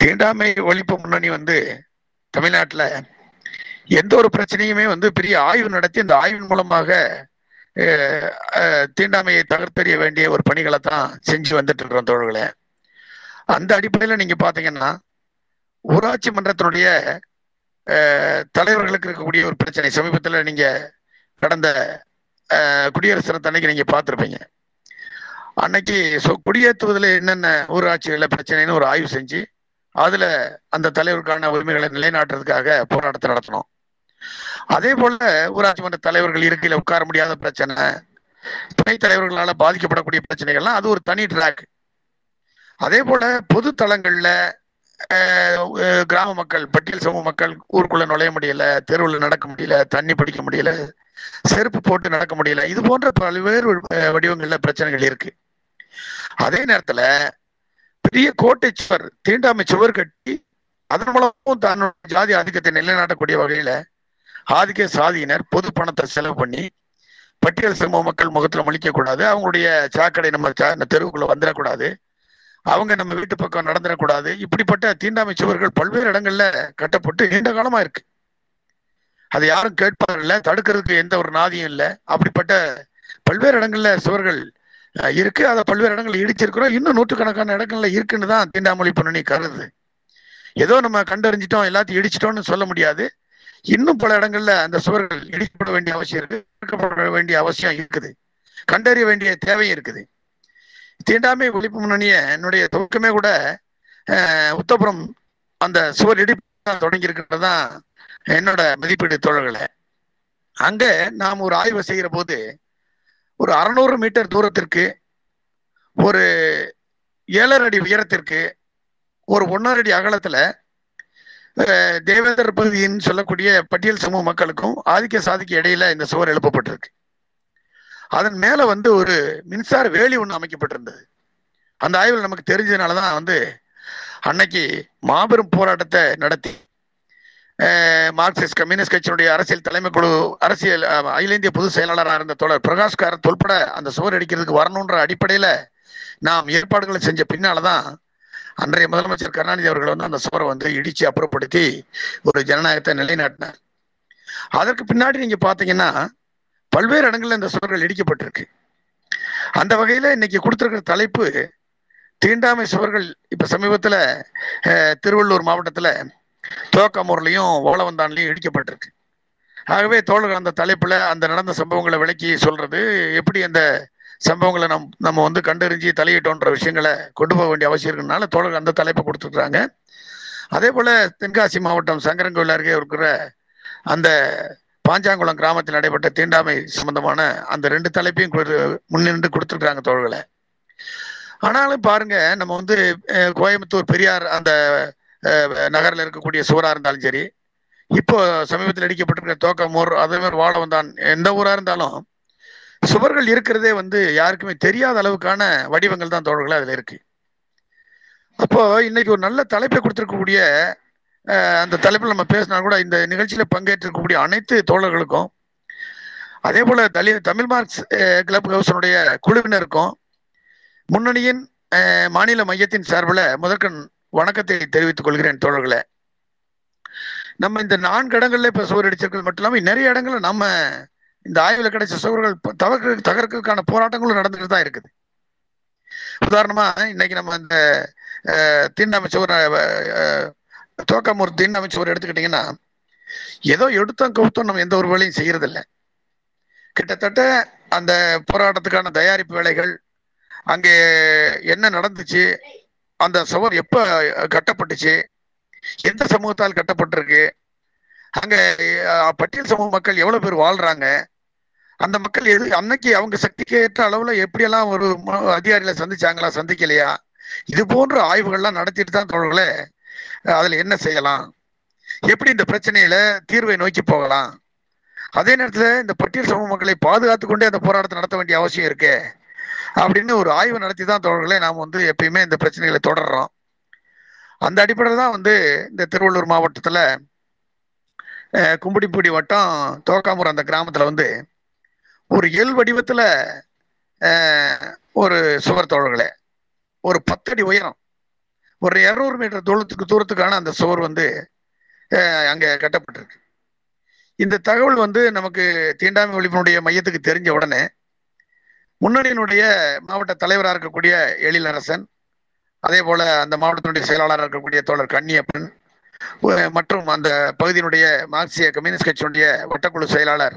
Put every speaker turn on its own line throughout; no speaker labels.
தீண்டாமை ஒழிப்பு முன்னணி வந்து தமிழ்நாட்டில் எந்த ஒரு பிரச்சனையுமே வந்து பெரிய ஆய்வு நடத்தி அந்த ஆய்வின் மூலமாக தீண்டாமையை தகர்த்தெறிய வேண்டிய ஒரு பணிகளை தான் செஞ்சு வந்துட்டு இருக்கிறோம் தோழர்களே. அந்த அடிப்படையில் நீங்க பாத்தீங்கன்னா ஊராட்சி மன்றத்தினுடைய தலைவர்களுக்கு இருக்கக்கூடிய ஒரு பிரச்சனை சமீபத்தில் நீங்க கடந்த குடியரசு தினத்தன்னைக்கு நீங்க பார்த்துருப்பீங்க அன்னைக்கு ஸோ குடியேற்றுவதில் என்னென்ன ஊராட்சிகளில் பிரச்சனைன்னு ஒரு ஆய்வு செஞ்சு அதுல அந்த தலைவருக்கான உரிமைகளை நிலைநாட்டுறதுக்காக போராட்டத்தை நடத்தினோம் அதே போல ஊராட்சி மன்ற தலைவர்கள் இருக்கையில உட்கார முடியாத பிரச்சனை துணைத் தலைவர்களால பாதிக்கப்படக்கூடிய பிரச்சனைகள்லாம் அது ஒரு தனி ட்ராக் அதே போல பொது தளங்கள்ல கிராம மக்கள் பட்டியல் சமூக மக்கள் ஊருக்குள்ள நுழைய முடியல தெருவில் நடக்க முடியல தண்ணி பிடிக்க முடியல செருப்பு போட்டு நடக்க முடியல இது போன்ற பல்வேறு வடிவங்கள்ல பிரச்சனைகள் இருக்கு. அதே நேரத்துல பெரிய கோட்டை சுவர் தீண்டாமை சுவர் கட்டி அதன் மூலமும் தன்னோட ஜாதி ஆதிக்கத்தை நிலைநாட்டக்கூடிய வகையில ஆதிக்க சாதியினர் பொது பணத்தை செலவு பண்ணி பட்டியல் சமூக மக்கள் முகத்துல முழிக்கக்கூடாது அவங்களுடைய சாக்கடை நம்ம சா- தெருவுக்குள்ள வந்துடக்கூடாது அவங்க நம்ம வீட்டு பக்கம் நடந்துடக்கூடாது இப்படிப்பட்ட தீண்டாமை சுவர்கள் பல்வேறு இடங்கள்ல கட்டப்பட்டு நீண்ட காலமா இருக்கு. அது யாரும் கேட்பார் இல்லை தடுக்கிறதுக்கு எந்த ஒரு நாதியும் இல்லை அப்படிப்பட்ட பல்வேறு இடங்கள்ல சுவர்கள் இருக்கு. அதை பல்வேறு இடங்களில் இடிச்சிருக்கிறோம். இன்னும் நூற்றுக்கணக்கான இடங்கள்ல இருக்குன்னு தான் தீண்டாமொழி பண்ணி கருது. ஏதோ நம்ம கண்டறிஞ்சிட்டோம் எல்லாத்தையும் இடிச்சிட்டோம்னு சொல்ல முடியாது. இன்னும் பல இடங்கள்ல அந்த சுவர்கள் இடிக்கப்பட வேண்டிய அவசியம் இருக்கு வேண்டிய அவசியம் இருக்குது. கண்டறிய வேண்டிய தேவை இருக்குது. தீண்டாமை ஒழிப்பு முன்னணிய என்னுடைய துவக்கமே கூட உத்தபுரம் அந்த சுவர் இடிப்பு தொடங்கி இருக்கிறது தான் என்னோட மதிப்பீடு தோழர்களை. அங்க நாம் ஒரு ஆய்வு செய்கிற போது ஒரு அறுநூறு மீட்டர் தூரத்திற்கு ஒரு ஏழரை அடி உயரத்திற்கு ஒரு ஒன்றரை அடி அகலத்தில் தேவேந்தர் பகுதின்னு சொல்லக்கூடிய பட்டியல் சமூக மக்களுக்கும் ஆதிக்க சாதிக்கு இடையில இந்த சுவர் எழுப்பப்பட்டிருக்கு. அதன் மேல வந்து ஒரு மின்சார வேலி ஒன்று அமைக்கப்பட்டிருந்தது. அந்த ஆய்வில் நமக்கு தெரிஞ்சதுனால தான் வந்து அன்னைக்கு மாபெரும் போராட்டத்தை நடத்தி மார்க்சிஸ்ட் கம்யூனிஸ்ட் கட்சியினுடைய அரசியல் தலைமை குழு அரசியல் அகில இந்திய பொதுச் செயலாளராக இருந்த தோழர் பிரகாஷ் காரத் உள்பட அந்த சுவர் அடிக்கிறதுக்கு வரணுன்ற அடிப்படையில நாம் ஏற்பாடுகளை செஞ்ச பின்னாலதான் அன்றைய முதலமைச்சர் கருணாநிதி அவர்கள் வந்து அந்த சுவரை வந்து இடிச்சு அப்புறப்படுத்தி ஒரு ஜனநாயகத்தை நிலைநாட்டினார். அதற்கு பின்னாடி நீங்க பாத்தீங்கன்னா பல்வேறு இடங்கள்ல இந்த சுவர்கள் இடிக்கப்பட்டிருக்கு. அந்த வகையில இன்னைக்கு கொடுத்திருக்கிற தலைப்பு தீண்டாமை சுவர்கள் இப்ப சமீபத்துல திருவள்ளூர் மாவட்டத்துல துவக்கமூர்லையும் ஓலவந்தான்லையும் இடிக்கப்பட்டிருக்கு. ஆகவே தோழர்கள் அந்த தலைப்புல அந்த நடந்த சம்பவங்களை விளக்கி சொல்றது எப்படி அந்த சம்பவங்களை நம் நம்ம வந்து கண்டறிஞ்சு தலையிட்டோன்ற விஷயங்களை கொண்டு போக வேண்டிய அவசியம் இருக்குனால தோழர்கள் அந்த தலைப்பை கொடுத்துருக்காங்க அதே போல தென்காசி மாவட்டம் சங்கரன்கோவில் அருகே இருக்கிற அந்த பாஞ்சாங்குளம் கிராமத்தில் நடைபெற்ற தீண்டாமை சம்பந்தமான அந்த ரெண்டு தலைப்பையும் கொடு- முன்னின்று கொடுத்துருக்காங்க தோழர்களை. ஆனாலும் பாருங்க நம்ம வந்து கோயம்புத்தூர் பெரியார் அந்த நகரில் இருக்கக்கூடிய சுவராக இருந்தாலும் சரி இப்போ சமீபத்தில் அடிக்கப்பட்டிருக்கிற தோக்கமூர் அதே மாதிரி வாழவந்தான் எந்த ஊராக இருந்தாலும் சுவர்கள் இருக்கிறதே வந்து யாருக்குமே தெரியாத அளவுக்கான வடிவங்கள் தான் தோழர்கள் அதில் இருக்கு. அப்போ இன்னைக்கு ஒரு நல்ல தலைப்பை கொடுத்துருக்கக்கூடிய அந்த தலைப்பில் நம்ம பேசினா கூட இந்த நிகழ்ச்சியில் பங்கேற்றிருக்கக்கூடிய அனைத்து தோழர்களுக்கும் அதே போல தலி தமிழ் மார்க்ஸ் கிளப் ஹவுஸனுடைய குழுவினருக்கும் முன்னணியின் மாநில மையத்தின் சார்பில் முதற்கண் வணக்கத்தை தெரிவித்துக் கொள்கிறேன் தோழர்களே. நம்ம இந்த நான்கு இடங்கள்ல இப்ப சுவர் அடிச்சிருக்கிறது மட்டும் இல்லாமல் நிறைய இடங்கள்ல நம்ம இந்த ஆய்வில் கிடைச்ச சுவர்கள் ப- தகர்க்க தகர்க்கிறதுக்கான போராட்டங்களும் நடந்துட்டு தான் இருக்குது. உதாரணமா இன்னைக்கு நம்ம இந்த தீண்டமைச்சவர் தோக்கமூர் தீண்டமைச்சவர் எடுத்துக்கிட்டீங்கன்னா ஏதோ எடுத்தோம் கவுத்தோம் நம்ம எந்த ஒரு வேலையும் செய்யறதில்ல. கிட்டத்தட்ட அந்த போராட்டத்துக்கான தயாரிப்பு வேலைகள் அங்கே என்ன நடந்துச்சு அந்த சுவர் எப்ப கட்டப்பட்டுச்சு? எந்த சமூகத்தால் கட்டப்பட்டிருக்கு? அங்க பட்டியல் சமூக மக்கள் எவ்வளவு பேர் வாழ்றாங்க? அந்த மக்கள் எது அன்னைக்கு அவங்க சக்திக்கு ஏற்ற அளவுல எப்படியெல்லாம் ஒரு ம- அதிகாரிகளை சந்திச்சாங்களா சந்திக்கலையா? இது போன்ற ஆய்வுகள்லாம் நடத்திட்டு தான் தோழர்களே அதுல என்ன செய்யலாம்? எப்படி இந்த பிரச்சனையில தீர்வை நோக்கி போகலாம்? அதே நேரத்துல இந்த பட்டியல் சமூக மக்களை பாதுகாத்து கொண்டே அந்த போராட்டத்தை நடத்த வேண்டிய அவசியம் இருக்கே? அப்படின்னு ஒரு ஆய்வு நடத்தி தான் தோழர்களே நாம் வந்து எப்பயுமே இந்த பிரச்சனைகளை தொடர்றோம். அந்த அடிப்படையில் தான் வந்து இந்த திருவள்ளூர் மாவட்டத்தில் அஹ், கும்படிப்பூடி வட்டம் தோக்காமூர் அந்த கிராமத்தில் வந்து ஒரு எல் வடிவத்தில் ஒரு சுவர் தோழர்களே ஒரு பத்தடி உயரம் ஒரு இரநூறு மீட்டர் தூரத்துக்கு தூரத்துக்கான அந்த சுவர் வந்து அங்கே கட்டப்பட்டிருக்கு. இந்த தகவல் வந்து நமக்கு தீண்டாமை ஒழிப்பினுடைய மையத்துக்கு தெரிஞ்ச உடனே முன்னணியினுடைய மாவட்ட தலைவராக இருக்கக்கூடிய எழிலரசன் அதே போல அந்த மாவட்டத்தினுடைய செயலாளராக இருக்கக்கூடிய தோழர் கன்னியப்பன் மற்றும் அந்த பகுதியினுடைய மார்க்சிய கம்யூனிஸ்ட் கட்சியினுடைய வட்டக்குழு செயலாளர்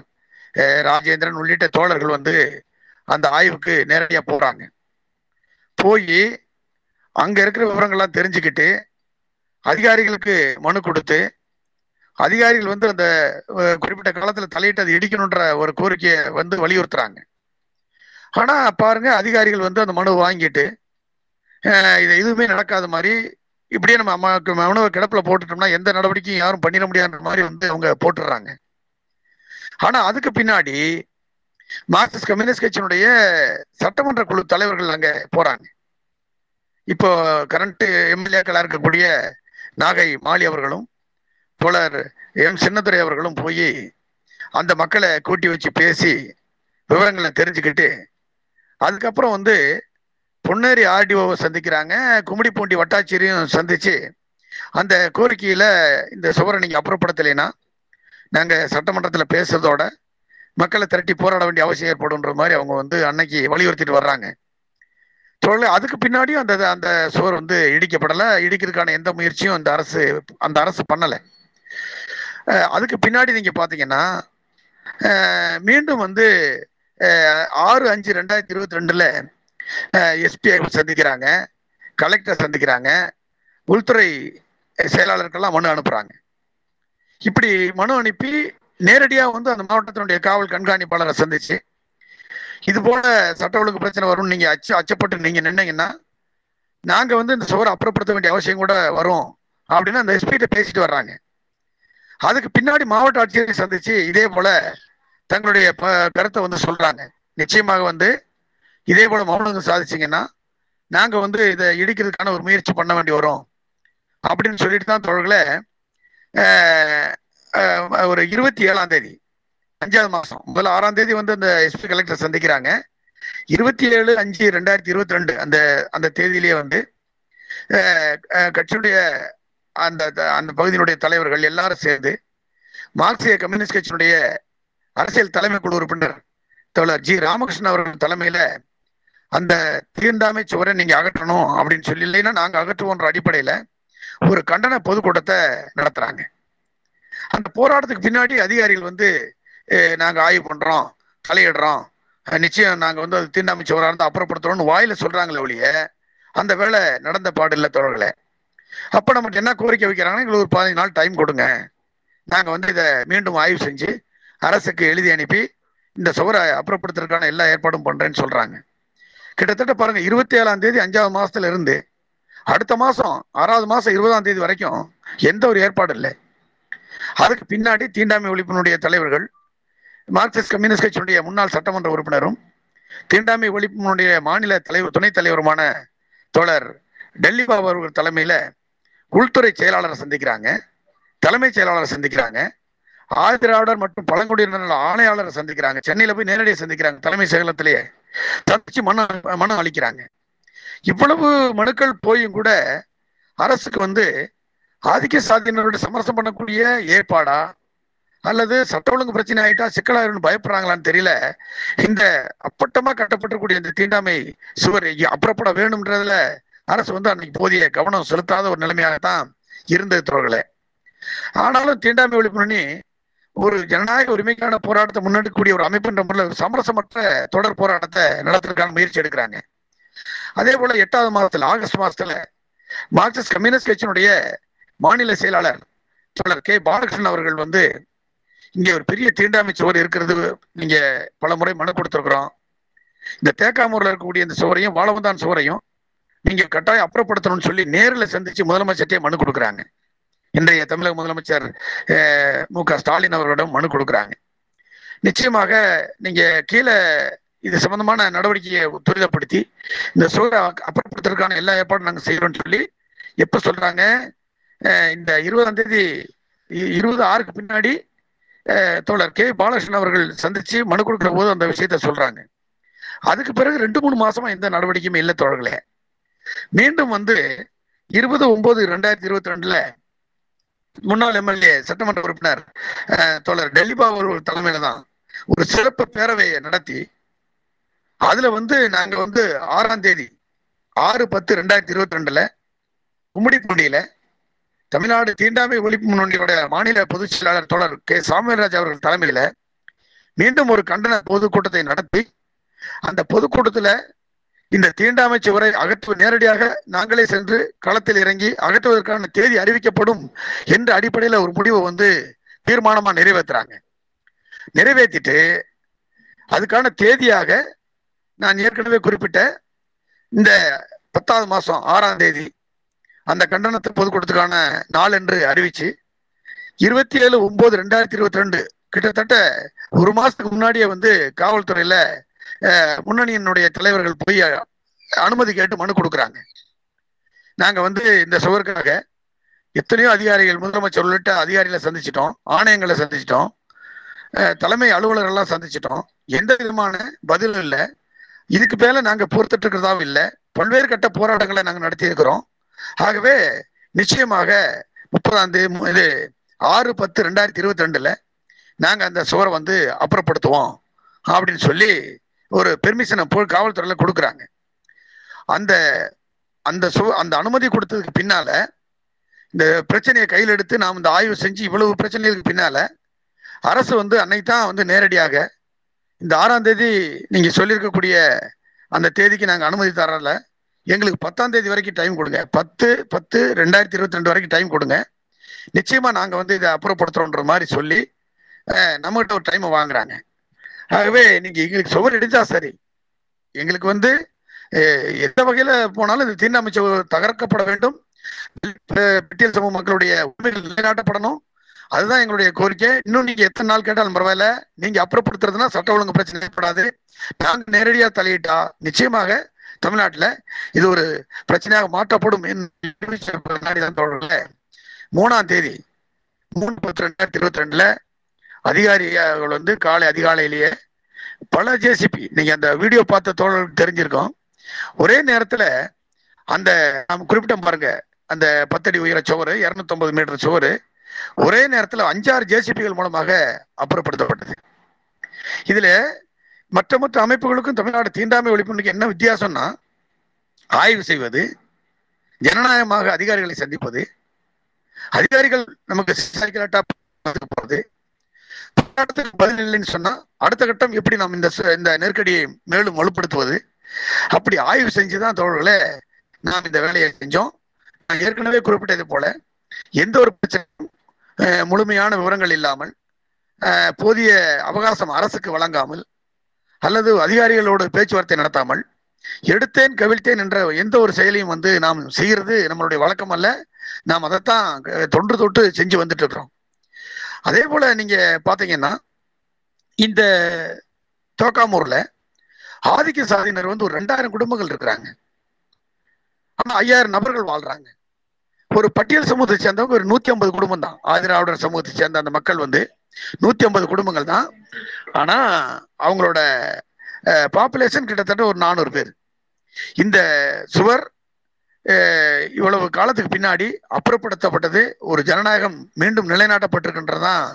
ராஜேந்திரன் உள்ளிட்ட தோழர்கள் வந்து அந்த ஆய்வுக்கு நேரடியாக போறாங்க. போய் அங்க இருக்கிற விவரங்கள்லாம் தெரிஞ்சுக்கிட்டு அதிகாரிகளுக்கு மனு கொடுத்து அதிகாரிகள் வந்து அந்த குறிப்பிட்ட காலத்தில் தலையிட்டு அது இடிக்கணுன்ற ஒரு கோரிக்கையை வந்து வலியுறுத்துறாங்க. ஆனா பாருங்க அதிகாரிகள் வந்து அந்த மனுவை வாங்கிட்டு இது எதுவுமே நடக்காத மாதிரி இப்படியே நம்ம அம்மாவுக்கு மனுவை கிடப்புல போட்டுட்டோம்னா எந்த நடவடிக்கையும் யாரும் பண்ணிட முடியாத மாதிரி வந்து அவங்க போட்டுடுறாங்க. ஆனா அதுக்கு பின்னாடி மார்க்சிஸ்ட் கம்யூனிஸ்ட் கட்சியினுடைய சட்டமன்ற குழு தலைவர்கள் அங்க போறாங்க. இப்போ கரண்ட் எம்எல்ஏக்களா இருக்கக்கூடிய நாகை மாலி அவர்களும் தோழர் எம். சின்னதுரை அவர்களும் போய் அந்த மக்களை கூட்டி வச்சு பேசி விவரங்களை தெரிஞ்சுக்கிட்டு அதுக்கப்புறம் வந்து பொன்னேரி ஆர்டிஓவை சந்திக்கிறாங்க. கும்மிடிப்பூண்டி வட்டாட்சியரையும் சந்திச்சு அந்த கோரிக்கையில இந்த சுவரை நீங்க அப்புறப்படுத்தலைன்னா நாங்க சட்டமன்றத்துல பேசுறதோட மக்களை திரட்டி போராட வேண்டிய அவசியம் ஏற்படும்ன்ற மாதிரி அவங்க வந்து அன்னைக்கு வலியுறுத்திட்டு வர்றாங்க. சொல்ல அதுக்கு பின்னாடியும் அந்த அந்த சுவர் வந்து இடிக்கப்படலை. இடிக்கிறதுக்கான எந்த முயற்சியும் அந்த அரசு அந்த அரசு பண்ணலை. அதுக்கு பின்னாடி நீங்க பாத்தீங்கன்னா மீண்டும் வந்து ஆறு அஞ்சு ரெண்டாயிரத்தி இருபத்தி ரெண்டுல எஸ்பிஐ சந்திக்கிறாங்க. கலெக்டர் சந்திக்கிறாங்க. உள்துறை செயலாளருக்கெல்லாம் மனு அனுப்புறாங்க. இப்படி மனு அனுப்பி நேரடியாக வந்து அந்த மாவட்டத்தினுடைய காவல் கண்காணிப்பாளரை சந்திச்சு இது போல சட்ட ஒழுங்கு பிரச்சனை வரும்னு நீங்க அச்ச அச்சப்பட்டு நீங்க நின்னீங்கன்னா நாங்க வந்து இந்த சுவரை அப்புறப்படுத்த வேண்டிய அவசியம் கூட வரும் அப்படின்னு அந்த எஸ்பிகிட்ட பேசிட்டு வர்றாங்க. அதுக்கு பின்னாடி மாவட்ட ஆட்சியரை சந்திச்சு இதே போல தங்களுடைய ப- கருத்தை வந்து சொல்றாங்க. நிச்சயமாக வந்து இதே போல மௌனம் சாதிச்சிங்கன்னா நாங்க வந்து இதை இடிக்கிறதுக்கான ஒரு முயற்சி பண்ண வேண்டி வரும். அப்படின்னு சொல்லிட்டு தான் தோழர்களே ஒரு இருபத்தி ஏழாம் தேதி அஞ்சாவது மாசம் முதல்ல ஆறாம் தேதி வந்து அந்த எஸ்பி கலெக்டர் சந்திக்கிறாங்க. இருபத்தி ஏழு அஞ்சு ரெண்டாயிரத்தி இருபத்தி ரெண்டு அந்த அந்த தேதியிலேயே வந்து கட்சியுடைய அந்த அந்த பகுதியினுடைய தலைவர்கள் எல்லாரும் சேர்ந்து மார்க்சிய கம்யூனிஸ்ட் கட்சியினுடைய அரசியல் தலைமை குழு உறுப்பினர் தோழர் ஜி ராமகிருஷ்ணன் அவர்கள் தலைமையில அந்த தீண்டாமை சுவரை நீங்க அகற்றணும் அப்படின்னு சொல்லி இல்லைன்னா நாங்க அகற்றுவோன்ற அடிப்படையில ஒரு கண்டன பொதுக்கூட்டத்தை நடத்துறாங்க. அந்த போராட்டத்துக்கு பின்னாடி அதிகாரிகள் வந்து நாங்க ஆய்வு பண்றோம் தலையிடுறோம். நிச்சயம் நாங்க வந்து அது தீண்டாமை சுவராக இருந்தா அப்புறப்படுத்துறோம்னு வாயில சொல்றாங்களே ஒழிய அந்த வேலை நடந்த பாடு இல்லை தோழர்களே. அப்ப நமக்கு என்ன கோரிக்கை வைக்கிறாங்கன்னா எங்களுக்கு ஒரு பதினஞ்சு நாள் டைம் கொடுங்க. நாங்க வந்து இதை மீண்டும் ஆய்வு செஞ்சு அரசுக்கு எழுதி அனுப்பி இந்த சுவரை அப்புறப்படுத்துறதுக்கான எல்லா ஏற்பாடும் பண்றேன்னு சொல்றாங்க. கிட்டத்தட்ட பாருங்க இருபத்தி ஏழாம் தேதி அஞ்சாவது மாசத்துல இருந்து அடுத்த மாசம் ஆறாவது மாசம் இருபதாம் தேதி வரைக்கும் எந்த ஒரு ஏற்பாடும் இல்லை. அதுக்கு பின்னாடி தீண்டாமை ஒழிப்பினுடைய தலைவர்கள் மார்க்சிஸ்ட் கம்யூனிஸ்ட் கட்சியினுடைய முன்னாள் சட்டமன்ற உறுப்பினரும் தீண்டாமை ஒழிப்பினுடைய மாநில தலைவர் துணைத் தலைவருமான தோழர் டெல்லி பாபு அவர்கள் தலைமையில உள்துறை செயலாளரை சந்திக்கிறாங்க. தலைமைச் செயலாளரை சந்திக்கிறாங்க. ஆதிராவிடர் மற்றும் பழங்குடியினர் ஆணையாளரை சந்திக்கிறாங்க. சென்னையில போய் நேரடியாக சந்திக்கிறாங்க தலைமை செயலத்திலேயே சந்திச்சு மன மனம் அளிக்கிறாங்க. இவ்வளவு மனுக்கள் போயும் கூட அரசுக்கு வந்து ஆதிக்க சாதியினரோட சமரசம் பண்ணக்கூடிய ஏற்பாடா? அல்லது சட்ட ஒழுங்கு பிரச்சனை ஆயிட்டா சிக்கலாயிரும் பயப்படுறாங்களான்னு தெரியல. இந்த அப்பட்டமா கட்டப்பட்டிருக்கூடிய இந்த தீண்டாமை சுவர் அப்புறப்பட வேணும்ன்றதுல அரசு வந்து அன்னைக்கு போதிய கவனம் செலுத்தாத ஒரு நிலைமையாகத்தான் இருந்தது தோழர்களே. ஆனாலும் தீண்டாமை ஒழிப்பு ஒரு ஜனநாயக உரிமைக்கான போராட்டத்தை முன்னெடுக்கக்கூடிய ஒரு அமைப்புன்ற முறையில் ஒரு சமரசமற்ற தொடர் போராட்டத்தை நடத்துறதுக்கான முயற்சி எடுக்கிறாங்க. அதே போல எட்டாவது மாதத்துல ஆகஸ்ட் மாதத்துல மார்க்சிஸ்ட் கம்யூனிஸ்ட் கட்சியினுடைய மாநில செயலாளர் தொடர் கே. பாலகிருஷ்ணன் அவர்கள் வந்து இங்கே ஒரு பெரிய தீண்டாமை சுவர் இருக்கிறது நீங்க பல முறை மனு கொடுத்துருக்குறோம் இந்த தேக்காமூரில் இருக்கக்கூடிய இந்த சுவரையும் வாழவந்தான் சுவரையும் நீங்க கட்டாயம் அப்புறப்படுத்தணும்னு சொல்லி நேரில் சந்திச்சு முதலமைச்சர்கிட்டே மனு கொடுக்குறாங்க. இன்றைய தமிழக முதலமைச்சர் மு க ஸ்டாலின் அவர்களிடம் மனு கொடுக்குறாங்க. நிச்சயமாக நீங்க கீழே இது சம்பந்தமான நடவடிக்கையை துரிதப்படுத்தி இந்த சூழலை அப்புறப்படுத்துறதுக்கான எல்லா ஏற்பாடும் நாங்கள் செய்யறோம்னு சொல்லி எப்ப சொல்றாங்க? இந்த இருபதாம் தேதி இருபது ஆறுக்கு பின்னாடி தோழர் கே. பாலகிருஷ்ணன் அவர்கள் சந்திச்சு மனு கொடுக்குற போது அந்த விஷயத்த சொல்றாங்க. அதுக்கு பிறகு ரெண்டு மூணு மாசமா எந்த நடவடிக்கையுமே இல்லை தோழர்களே. மீண்டும் வந்து இருபது ஒன்பது ரெண்டாயிரத்தி இருபத்தி ரெண்டுல முன்னாள் எம்எல்ஏ சட்டமன்ற உறுப்பினர் தோழர் டெல்லிபா அவர்கள் தலைமையில தான் ஒரு சிறப்பு பேரவையை நடத்தி அதுல வந்து நாங்க வந்து ஆறாம் தேதி ஆறு பத்து ரெண்டாயிரத்தி இருபத்தி ரெண்டுல கும்மிடிப்பூண்டியில தமிழ்நாடு தீண்டாமை ஒழிப்பு முன்னணியோட மாநில பொதுச் செயலாளர் தோழர் கே. சாமியராஜ் அவர்கள் தலைமையில மீண்டும் ஒரு கண்டன பொதுக்கூட்டத்தை நடத்தி அந்த பொதுக்கூட்டத்துல இந்த தீண்டாமை சுவரை அகற்று நேரடியாக நாங்களே சென்று களத்தில் இறங்கி அகற்றுவதற்கான தேதி அறிவிக்கப்படும் என்ற அடிப்படையில் ஒரு முடிவை வந்து தீர்மானமா நிறைவேற்றுறாங்க நிறைவேற்றிட்டு அதுக்கான தேதியாக நான் ஏற்கனவே குறிப்பிட்ட இந்த பத்தாவது மாசம் ஆறாம் தேதி அந்த கண்டனத்தை பொதுக்கூட்டத்துக்கான நாள் என்று அறிவிச்சு இருபத்தி ஏழு ஒன்பது ரெண்டாயிரத்தி இருபத்தி ரெண்டு கிட்டத்தட்ட ஒரு மாசத்துக்கு முன்னாடியே வந்து காவல்துறையில முன்னணியினுடைய தலைவர்கள் போய் அனுமதி கேட்டு மனு கொடுக்குறாங்க. நாங்க வந்து இந்த சுவருக்காக எத்தனையோ அதிகாரிகள் முதலமைச்சர் உள்ளிட்ட அதிகாரிகளை சந்திச்சிட்டோம் ஆணையங்களை சந்திச்சிட்டோம் தலைமை அலுவலர்கள்லாம் சந்திச்சிட்டோம். எந்த விதமான பதிலும் இல்லை. இதுக்கு மேல நாங்க பொறுத்துட்டு இருக்கிறதாவும் இல்லை. பல்வேறு கட்ட போராட்டங்களை நாங்கள் நடத்தியிருக்கிறோம். ஆகவே நிச்சயமாக முப்பதாம் தேதி இது ஆறு பத்து ரெண்டாயிரத்தி இருபத்தி ரெண்டுல நாங்கள் அந்த சுவரை வந்து அப்புறப்படுத்துவோம் அப்படின்னு சொல்லி ஒரு பெர்மிஷனை போய் காவல்துறையில் கொடுக்குறாங்க. அந்த அந்த சு அந்த அனுமதி கொடுத்ததுக்கு பின்னால இந்த பிரச்சனையை கையில் எடுத்து நாம் இந்த ஆய்வு செஞ்சு இவ்வளவு பிரச்சனைகளுக்கு பின்னால அரசு வந்து அன்னைக்கு தான் வந்து நேரடியாக இந்த ஆறாம் தேதி நீங்க சொல்லியிருக்கக்கூடிய அந்த தேதிக்கு நாங்கள் அனுமதி தரல. எங்களுக்கு பத்தாம் தேதி வரைக்கும் டைம் கொடுங்க. பத்து பத்து ரெண்டாயிரத்தி இருபத்தி ரெண்டு வரைக்கும் டைம் கொடுங்க. நிச்சயமா நாங்கள் வந்து இதை அப்புறப்படுத்துறோன்ற மாதிரி சொல்லி நம்மகிட்ட ஒரு டைமை வாங்குறாங்க. ஆகவே நீங்க எங்களுக்கு சுவர் இடிஞ்சா சரி. எங்களுக்கு வந்து எந்த வகையில போனாலும் இந்த தீண்டாமை சுவர் தகர்க்கப்பட வேண்டும். பிட்டியல் சமூக மக்களுடைய உண்மைகள் நிலைநாட்டப்படணும். அதுதான் எங்களுடைய கோரிக்கை. இன்னும் நீங்க எத்தனை நாள் கேட்டாலும் பரவாயில்ல. நீங்க அப்புறப்படுத்துறதுனா சட்ட ஒழுங்கு பிரச்சனை ஏற்படாது. நாங்க நேரடியா தலையிட்டா நிச்சயமாக தமிழ்நாட்டுல இது ஒரு பிரச்சனையாக மாற்றப்படும் என்று மூணாம் தேதி மூணு பத்து ரெண்டாயிரத்தி இருபத்தி ரெண்டுல அதிகாரிகள் வந்து காலை அதிகாலையிலேயே பல ஜேசிபி நீங்க அந்த வீடியோ பார்த்த தோழர்களுக்கு தெரிஞ்சிருக்கோம். ஒரே நேரத்துல அந்த நாம் குறிப்பிட்டோம் பாருங்க அந்த பத்தடி உயர சுவரு இருநூத்தி மீட்டர் சுவரு ஒரே நேரத்துல அஞ்சாறு ஜேசிபிகள் மூலமாக அப்புறப்படுத்தப்பட்டது. இதுல மற்ற மற்ற அமைப்புகளுக்கும் தமிழ்நாடு தீண்டாமை ஒழிப்புக்கு என்ன வித்தியாசம்னா ஆய்வு செய்வது ஜனநாயகமாக அதிகாரிகளை சந்திப்பது அதிகாரிகள் நமக்கு போறது போராட்டத்துக்கு பதில் இல்லைன்னு சொன்னா அடுத்த கட்டம் எப்படி நாம் இந்த இந்த நெருக்கடியை மேலும் வலுப்படுத்துவது? அப்படி ஆய்வு செஞ்சுதான் தோழர்களே நாம் இந்த வேலையை செஞ்சோம். நான் ஏற்கனவே குறிப்பிட்டது போல எந்த ஒரு பிரச்சனையும் முழுமையான விவரங்கள் இல்லாமல் போதிய அவகாசம் அரசுக்கு வழங்காமல் அல்லது அதிகாரிகளோடு பேச்சுவார்த்தை நடத்தாமல் எடுத்தேன் கவிழ்த்தேன் என்ற எந்த ஒரு செயலையும் வந்து நாம் செய்யறது நம்மளுடைய வழக்கம் அல்ல. நாம் அதைத்தான் தொன்று தொட்டு செஞ்சு வந்துட்டு இருக்கிறோம். அதே போல நீங்க பாத்தீங்கன்னா இந்த தோக்காமூர்ல ஆதிக்க சாதியினர் வந்து ஒரு ரெண்டாயிரம் குடும்பங்கள் இருக்கிறாங்க. ஆனா ஐயாயிரம் நபர்கள் வாழ்றாங்க. ஒரு பட்டியல் சமூகத்தை சேர்ந்தவங்க ஒரு நூத்தி ஐம்பது குடும்பம் தான் ஆதிராவிடர் சமூகத்தை சேர்ந்த அந்த மக்கள் வந்து நூத்தி ஐம்பது குடும்பங்கள் தான். ஆனா அவங்களோட பாப்புலேஷன் கிட்டத்தட்ட ஒரு நானூறு பேர். இந்த சுவர் இவ்வளவு காலத்துக்கு பின்னாடி அப்புறப்படுத்தப்பட்டது ஒரு ஜனநாயகம் மீண்டும் நிலைநாட்டப்பட்டிருக்கின்றதான்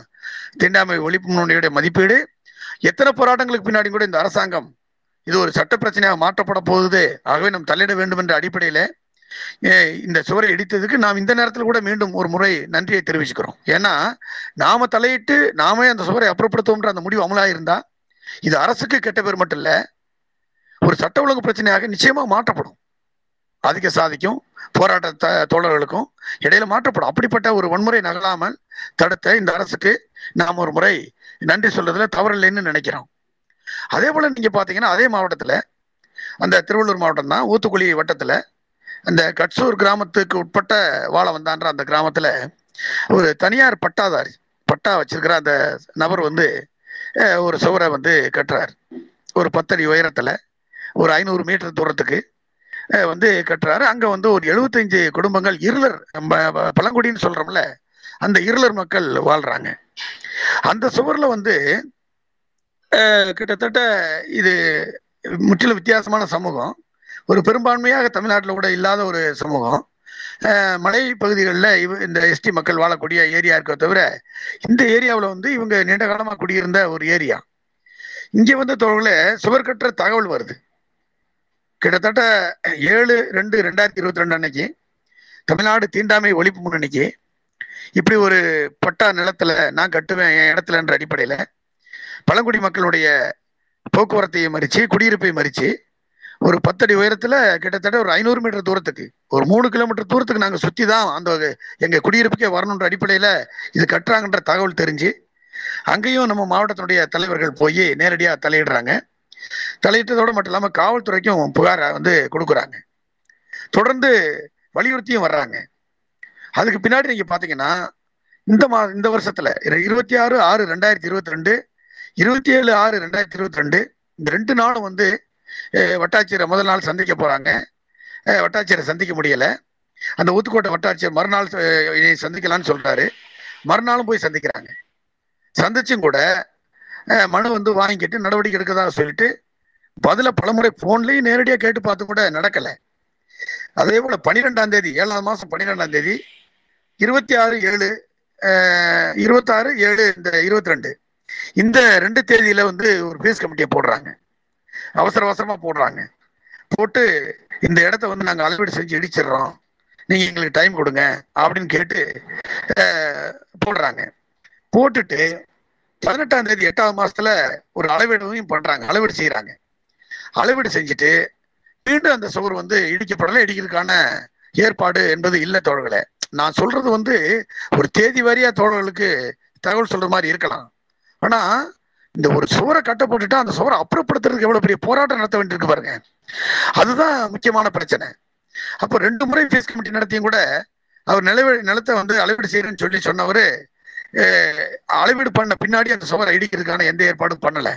தீண்டாமை ஒழிப்பு முன்னணியுடைய மதிப்பீடு. எத்தனை போராட்டங்களுக்கு பின்னாடி கூட இந்த அரசாங்கம் இது ஒரு சட்ட பிரச்சனையாக மாற்றப்பட போகுது. ஆகவே நாம் தலையிட வேண்டும் என்ற அடிப்படையில இந்த சுவரை இடித்ததுக்கு நாம் இந்த நேரத்தில் கூட மீண்டும் ஒரு முறை நன்றியை தெரிவிச்சுக்கிறோம். ஏன்னா நாம தலையிட்டு நாமே அந்த சுவரை அப்புறப்படுத்துவோம்ன்ற அந்த முடிவு அமலாக இருந்தா இது அரசுக்கு கெட்ட பேர் மட்டும் இல்ல ஒரு சட்ட ஒழுங்கு பிரச்சனையாக நிச்சயமா மாற்றப்படும். ஆதிக்க சாதிக்கும் போராட்ட தோழர்களுக்கும் இடையில மாற்றப்படும். அப்படிப்பட்ட ஒரு வன்முறை நகலாமல் தடுத்த இந்த அரசுக்கு நாம் ஒரு முறை நன்றி சொல்றதுல தவறில்லைன்னு நினைக்கிறோம். அதே போல நீங்க பாத்தீங்கன்னா அதே மாவட்டத்துல அந்த திருவள்ளூர் மாவட்டம் தான் ஊத்துக்குழி வட்டத்துல அந்த கட்சூர் கிராமத்துக்கு உட்பட்ட வாழ வந்தான்ற அந்த கிராமத்துல ஒரு தனியார் பட்டாதாரி பட்டா வச்சிருக்கிற அந்த நபர் வந்து ஒரு சுவரை வந்து கட்டுறார். ஒரு பத்தடி உயரத்துல ஒரு ஐநூறு மீட்டர் தூரத்துக்கு வந்து கட்டுறாரு. அங்க வந்து ஒரு எழுபத்தஞ்சு குடும்பங்கள் இருளர் நம்ம பழங்குடின்னு சொல்றோம்ல அந்த இருளர் மக்கள் வாழ்றாங்க. அந்த சுவர்ல வந்து கிட்டத்தட்ட இது முற்றிலும் வித்தியாசமான சமூகம். ஒரு பெரும்பான்மையாக தமிழ்நாட்டில் கூட இல்லாத ஒரு சமூகம். மலை பகுதிகளில் இவ இந்த எஸ்டி மக்கள் வாழக்கூடிய ஏரியா இருக்க தவிர இந்த ஏரியாவில் வந்து இவங்க நீண்ட காலமாக குடியிருந்த ஒரு ஏரியா. இங்கே வந்து தோழர்களே சுவர் கட்டுற தகவல் வருது. கிட்டத்தட்ட ஏழு ரெண்டு ரெண்டாயிரத்தி இருபத்தி ரெண்டு அன்னைக்கு தமிழ்நாடு தீண்டாமை ஒழிப்பு முன்னணிக்கு இப்படி ஒரு பட்டா நிலத்துல நான் கட்டுவேன் என் இடத்துலன்ற அடிப்படையில பழங்குடி மக்களுடைய போக்குவரத்தையும் மறிச்சு குடியிருப்பை மறிச்சு ஒரு பத்தடி உயரத்துல கிட்டத்தட்ட ஒரு ஐநூறு மீட்டர் தூரத்துக்கு ஒரு மூணு கிலோமீட்டர் தூரத்துக்கு நாங்க சுத்தி தான் அந்த எங்க குடியிருப்புக்கே வரணுன்ற அடிப்படையில இது கட்டுறாங்கன்ற தகவல் தெரிஞ்சு அங்கேயும் நம்ம மாவட்டத்தினுடைய தலைவர்கள் போய் நேரடியாக தலையிடுறாங்க. தலையிட்டதோடு மட்டும் இல்லாமல் காவல்துறைக்கும் புகாரை வந்து கொடுக்குறாங்க. தொடர்ந்து வலியுறுத்தியும் வர்றாங்க. அதுக்கு பின்னாடி நீங்க பாத்தீங்கன்னா இந்த மா இந்த வருஷத்துல இரு- இருபத்தி ஆறு ஆறு ரெண்டாயிரத்தி இருபத்தி ரெண்டு இருபத்தி ஏழு ஆறு ரெண்டாயிரத்தி இருபத்தி ரெண்டு இந்த ரெண்டு நாளும் வந்து வட்டாட்சியரை முதல் நாள் சந்திக்க போறாங்க. வட்டாட்சியரை சந்திக்க முடியல. அந்த ஊத்துக்கோட்டை வட்டாட்சியர் மறுநாள் சந்திக்கலாம்னு சொல்றாரு. மறுநாளும் போய் சந்திக்கிறாங்க. சந்திச்சும் கூட மனு வந்து வாங்கிட்டு நடவடிக்கை எடுக்கதாக சொல்லிட்டு பதில பலமுறை போன்லயும் நேரடியாக கேட்டு பார்த்து கூட நடக்கல. அதே போல பன்னிரெண்டாம் தேதி ஏழாம் மாசம் பன்னிரெண்டாம் தேதி இருபத்தி ஆறு ஏழு இருபத்தாறு ஏழு இந்த இருபத்தி ரெண்டு. இந்த ரெண்டு தேதியில வந்து ஒரு பீஸ் கமிட்டியை போடுறாங்க. அவசர அவசரமா போடுறாங்க. போட்டு இந்த இடத்த வந்து நாங்கள் அளவீடு செஞ்சு இடிச்சிடுறோம். நீங்க எங்களுக்கு டைம் கொடுங்க அப்படின்னு கேட்டு போடுறாங்க. போட்டுட்டு பதினெட்டாம் தேதி எட்டாவது மாசத்துல ஒரு அளவீடையும் பண்றாங்க அளவீடு செய்யறாங்க. அளவீடு செஞ்சுட்டு மீண்டும் அந்த சுவர் வந்து இடிக்கப்படலை இடிக்கிறதுக்கான ஏற்பாடு என்பது இல்லை தோழர்களே. நான் சொல்றது வந்து ஒரு தேதி வாரியா தோழர்களுக்கு தகவல் சொல்ற மாதிரி இருக்கலாம். ஆனா இந்த ஒரு சுவரை கட்ட போட்டுட்டா அந்த சுவரை அப்புறப்படுத்துறதுக்கு எவ்வளவு பெரிய போராட்டம் நடத்த வேண்டியிருக்கு பாருங்க. அதுதான் முக்கியமான பிரச்சனை. அப்போ ரெண்டு முறை ஃபேஸ் கமிட்டி நடத்தியும் கூட அவர் நிலவ நிலத்தை வந்து அளவீடு செய்யறேன்னு சொல்லி சொன்னவர் அளவீடு பண்ண பின்னாடி அந்த சுவரை இடிக்கிறதுக்கான எந்த ஏற்பாடும் பண்ணல.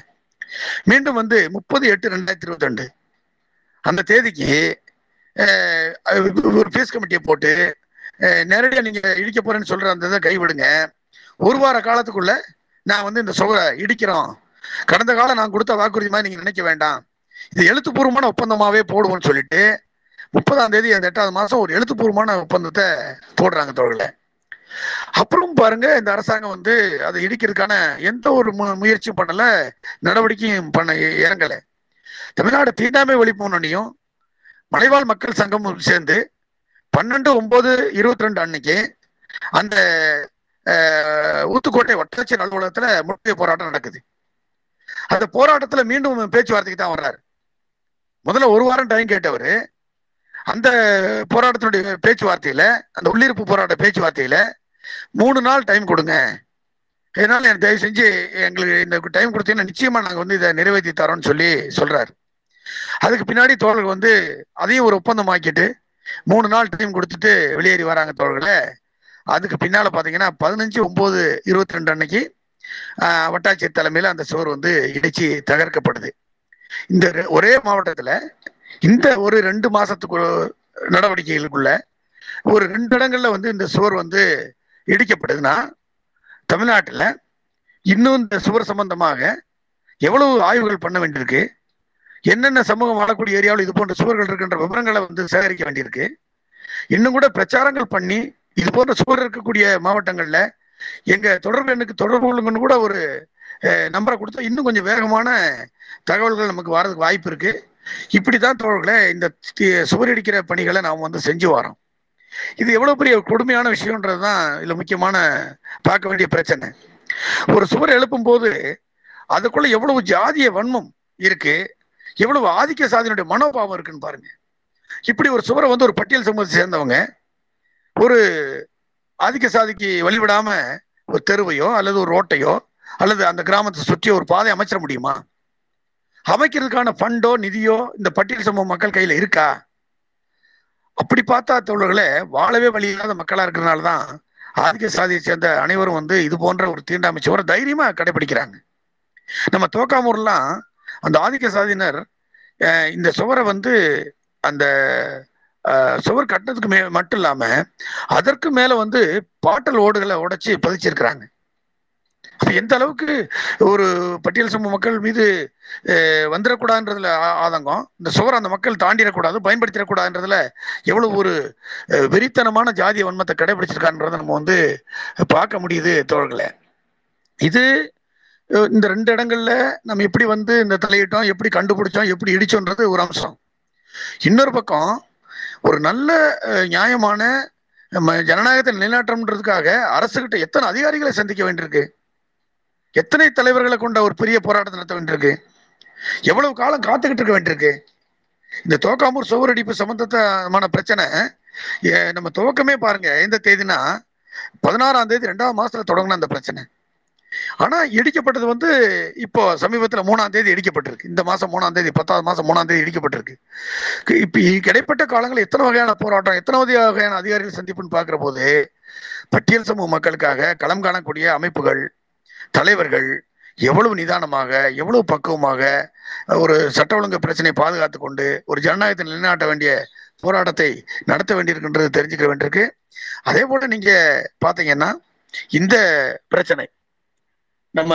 மீண்டும் வந்து முப்பது எட்டு ரெண்டாயிரத்தி இருபத்தி ரெண்டு. அந்த தேதிக்கு ஒரு பீஸ் கமிட்டியை போட்டு நேரடியாக நீங்கள் நீங்க இடிக்க போறேன்னு சொல்ற அந்த இதை கைவிடுங்க. ஒரு வார காலத்துக்குள்ள நான் வந்து இந்த சுவரை இடிக்கிறோம். கடந்த காலம் நான் கொடுத்த வாக்குறுதி மாதிரி நீங்க நினைக்க வேண்டாம். இது எழுத்துப்பூர்வமான ஒப்பந்தமாவே போடுவோம்னு சொல்லிட்டு முப்பதாம் தேதி அந்த எட்டாவது மாசம் ஒரு எழுத்துப்பூர்வமான ஒப்பந்தத்தை போடுறாங்க தோழர்களே. அப்புறம் பாருங்க இந்த அரசாங்கம் வந்து அதை இடிக்கிறதுக்கான எந்த ஒரு மு- முயற்சியும் பண்ணல நடவடிக்கையும் பண்ண இறங்கல. தமிழ்நாடு தீண்டாமை ஒழிப்பு முன்னணியும் மலைவாழ் மக்கள் சங்கமும் சேர்ந்து பன்னெண்டு ஒன்பது இருபத்தி ரெண்டு அன்னைக்கு அந்த ஊத்துக்கோட்டை வட்டாட்சியர் அலுவலகத்துல முற்றுகை போராட்டம் நடக்குது. அந்த போராட்டத்துல மீண்டும் பேச்சுவார்த்தைக்கு தான் வர்றாரு. முதல்ல ஒரு வாரம் டைம் கேட்டவர் அந்த போராட்டத்தினுடைய பேச்சுவார்த்தையில அந்த உள்ளிருப்பு போராட்ட பேச்சுவார்த்தையில மூணு நாள் டைம் கொடுங்க. இதனால எனக்கு தயவு செஞ்சு எங்களுக்கு இந்த டைம் கொடுத்தீங்கன்னா நிச்சயமா நாங்கள் வந்து இதை நிறைவேற்றி தரோம்னு சொல்லி சொல்றாரு. அதுக்கு பின்னாடி தோழர்கள் வந்து அதையும் ஒரு ஒப்பந்தம் ஆக்கிட்டு மூணு நாள் டைம் கொடுத்துட்டு வெளியேறி வராங்க தோழர்களே. அதுக்கு பின்னால பாத்தீங்கன்னா பதினஞ்சு ஒன்பது இருபத்தி ரெண்டு அன்னைக்கு வட்டாட்சியர் தலைமையில அந்த சுவர் வந்து இடிச்சு தகர்க்கப்படுது. இந்த ரெ- ஒரே மாவட்டத்துல இந்த ஒரு ரெண்டு மாசத்துக்கு நடவடிக்கைகளுக்குள்ள ஒரு ரெண்டு இடங்கள்ல வந்து இந்த சுவர் வந்து இடிக்கப்படுதுன்னா தமிழ்நாட்டில் இன்னும் இந்த சுவர் சம்பந்தமாக எவ்வளவு ஆய்வுகள் பண்ண வேண்டியிருக்கு? என்னென்ன சமூகம் வாழக்கூடிய ஏரியாவில் இது போன்ற சுவர்கள் இருக்கின்ற விவரங்களை வந்து சேகரிக்க வேண்டியிருக்கு. இன்னும் கூட பிரச்சாரங்கள் பண்ணி இது போன்ற சுவர் இருக்கக்கூடிய மாவட்டங்களில் எங்க தொடர்பு எண்ணுக்கு தொடர்பு கொள்ளுங்கன்னு கூட ஒரு நம்பரை கொடுத்தா இன்னும் கொஞ்சம் வேகமான தகவல்கள் நமக்கு வரதுக்கு வாய்ப்பு இருக்கு. இப்படிதான் தோழர்களே இந்த சுவர் சுவரடிக்கிற பணிகளை நாம் வந்து செஞ்சு வரோம். இது எவ்வளவு பெரிய கொடுமையான விஷயம்ன்றதுதான் இதுல முக்கியமான பார்க்க வேண்டிய பிரச்சனை. ஒரு சுவர் எழுப்பும் போது அதுக்குள்ள எவ்வளவு ஜாதிய வன்மம் இருக்கு எவ்வளவு ஆதிக்க சாதியினுடைய மனோபாவம் இருக்குன்னு பாருங்க. இப்படி ஒரு சுவரை வந்து ஒரு பட்டியல் சமூகத்தை சேர்ந்தவங்க ஒரு ஆதிக்க சாதிக்கு வழிவிடாம ஒரு தெருவையோ அல்லது ஒரு ரோட்டையோ அல்லது அந்த கிராமத்தை சுற்றி ஒரு பாதை அமைச்சிட முடியுமா? அமைக்கிறதுக்கான ஃபண்டோ நிதியோ இந்த பட்டியல் சமூக மக்கள் கையில இருக்கா? அப்படி பார்த்தா தோழர்களே வாழவே வழி இல்லாத மக்களா இருக்கிறதுனால தான் ஆதிக்க சாதியை சேர்ந்த அனைவரும் வந்து இது போன்ற ஒரு தீண்டாமை சுவரை தைரியமா கடைபிடிக்கிறாங்க. நம்ம தோக்காமூர்லாம் அந்த ஆதிக்க சாதியினர் இந்த சுவரை வந்து அந்த சுவர் கட்டினதுக்கு மே மட்டும் இல்லாம அதற்கு மேல வந்து பாட்டல் ஓடுகளை உடைச்சு பதிச்சிருக்கிறாங்க. எந்த அளவுக்கு ஒரு பட்டியல் சமூக மக்கள் மீது வந்துடக்கூடாதுன்றதுல ஆதங்கம் இந்த சுவர் அந்த மக்கள் தாண்டிடக்கூடாது பயன்படுத்திடக்கூடாதுன்றதுல எவ்வளவு ஒரு வெறித்தனமான ஜாதிய வன்மத்தை கடைபிடிச்சிருக்கான்றதை நம்ம வந்து பார்க்க முடியுது தோழர்களே. இது இந்த ரெண்டு இடங்கள்ல நம்ம எப்படி வந்து இந்த தலையிட்டோம் எப்படி கண்டுபிடிச்சோம் எப்படி இடிச்சோன்றது ஒரு அம்சம். இன்னொரு பக்கம் ஒரு நல்ல நியாயமான ஜனநாயகத்தை நிலைநாட்டம்ன்றதுக்காக அரசுகிட்ட எத்தனை அதிகாரிகளை சந்திக்க வேண்டியிருக்கு? எத்தனை தலைவர்களை கொண்ட ஒரு பெரிய போராட்டம் நடத்த வேண்டியிருக்கு? எவ்வளவு காலம் காத்துக்கிட்டு இருக்க வேண்டியிருக்கு? இந்த தோக்காமூர் சுவரடிப்பு சம்பந்தமான பிரச்சனை ஏ, நம்ம துவக்கமே பாருங்க எந்த தேதினா பதினாறாம் தேதி ரெண்டாவது மாசத்துல தொடங்கின அந்த பிரச்சனை. ஆனா இடிக்கப்பட்டது வந்து இப்போ சமீபத்துல மூணாம் தேதி இடிக்கப்பட்டிருக்கு. இந்த மாசம் மூணாம் தேதி பத்தாவது மாசம் மூணாம் தேதி இடிக்கப்பட்டிருக்கு. இப்போ இப்ப கிடைப்பட்ட காலங்களில் எத்தனை வகையான போராட்டம் எத்தனை வகையான அதிகாரிகள் சந்திப்புன்னு பார்க்கிற போது பட்டியல் சமூக மக்களுக்காக களம் காணக்கூடிய அமைப்புகள் தலைவர்கள் எவ்வளவு நிதானமாக எவ்வளவு பக்குவமாக ஒரு சட்ட ஒழுங்கு பிரச்சனையை பாதுகாத்து கொண்டு ஒரு ஜனநாயகத்தை நிலைநாட்ட வேண்டிய போராட்டத்தை நடத்த வேண்டியிருக்கின்றது தெரிஞ்சுக்க வேண்டியிருக்கு. அதே போல நீங்க பாத்தீங்கன்னா இந்த பிரச்சனை நம்ம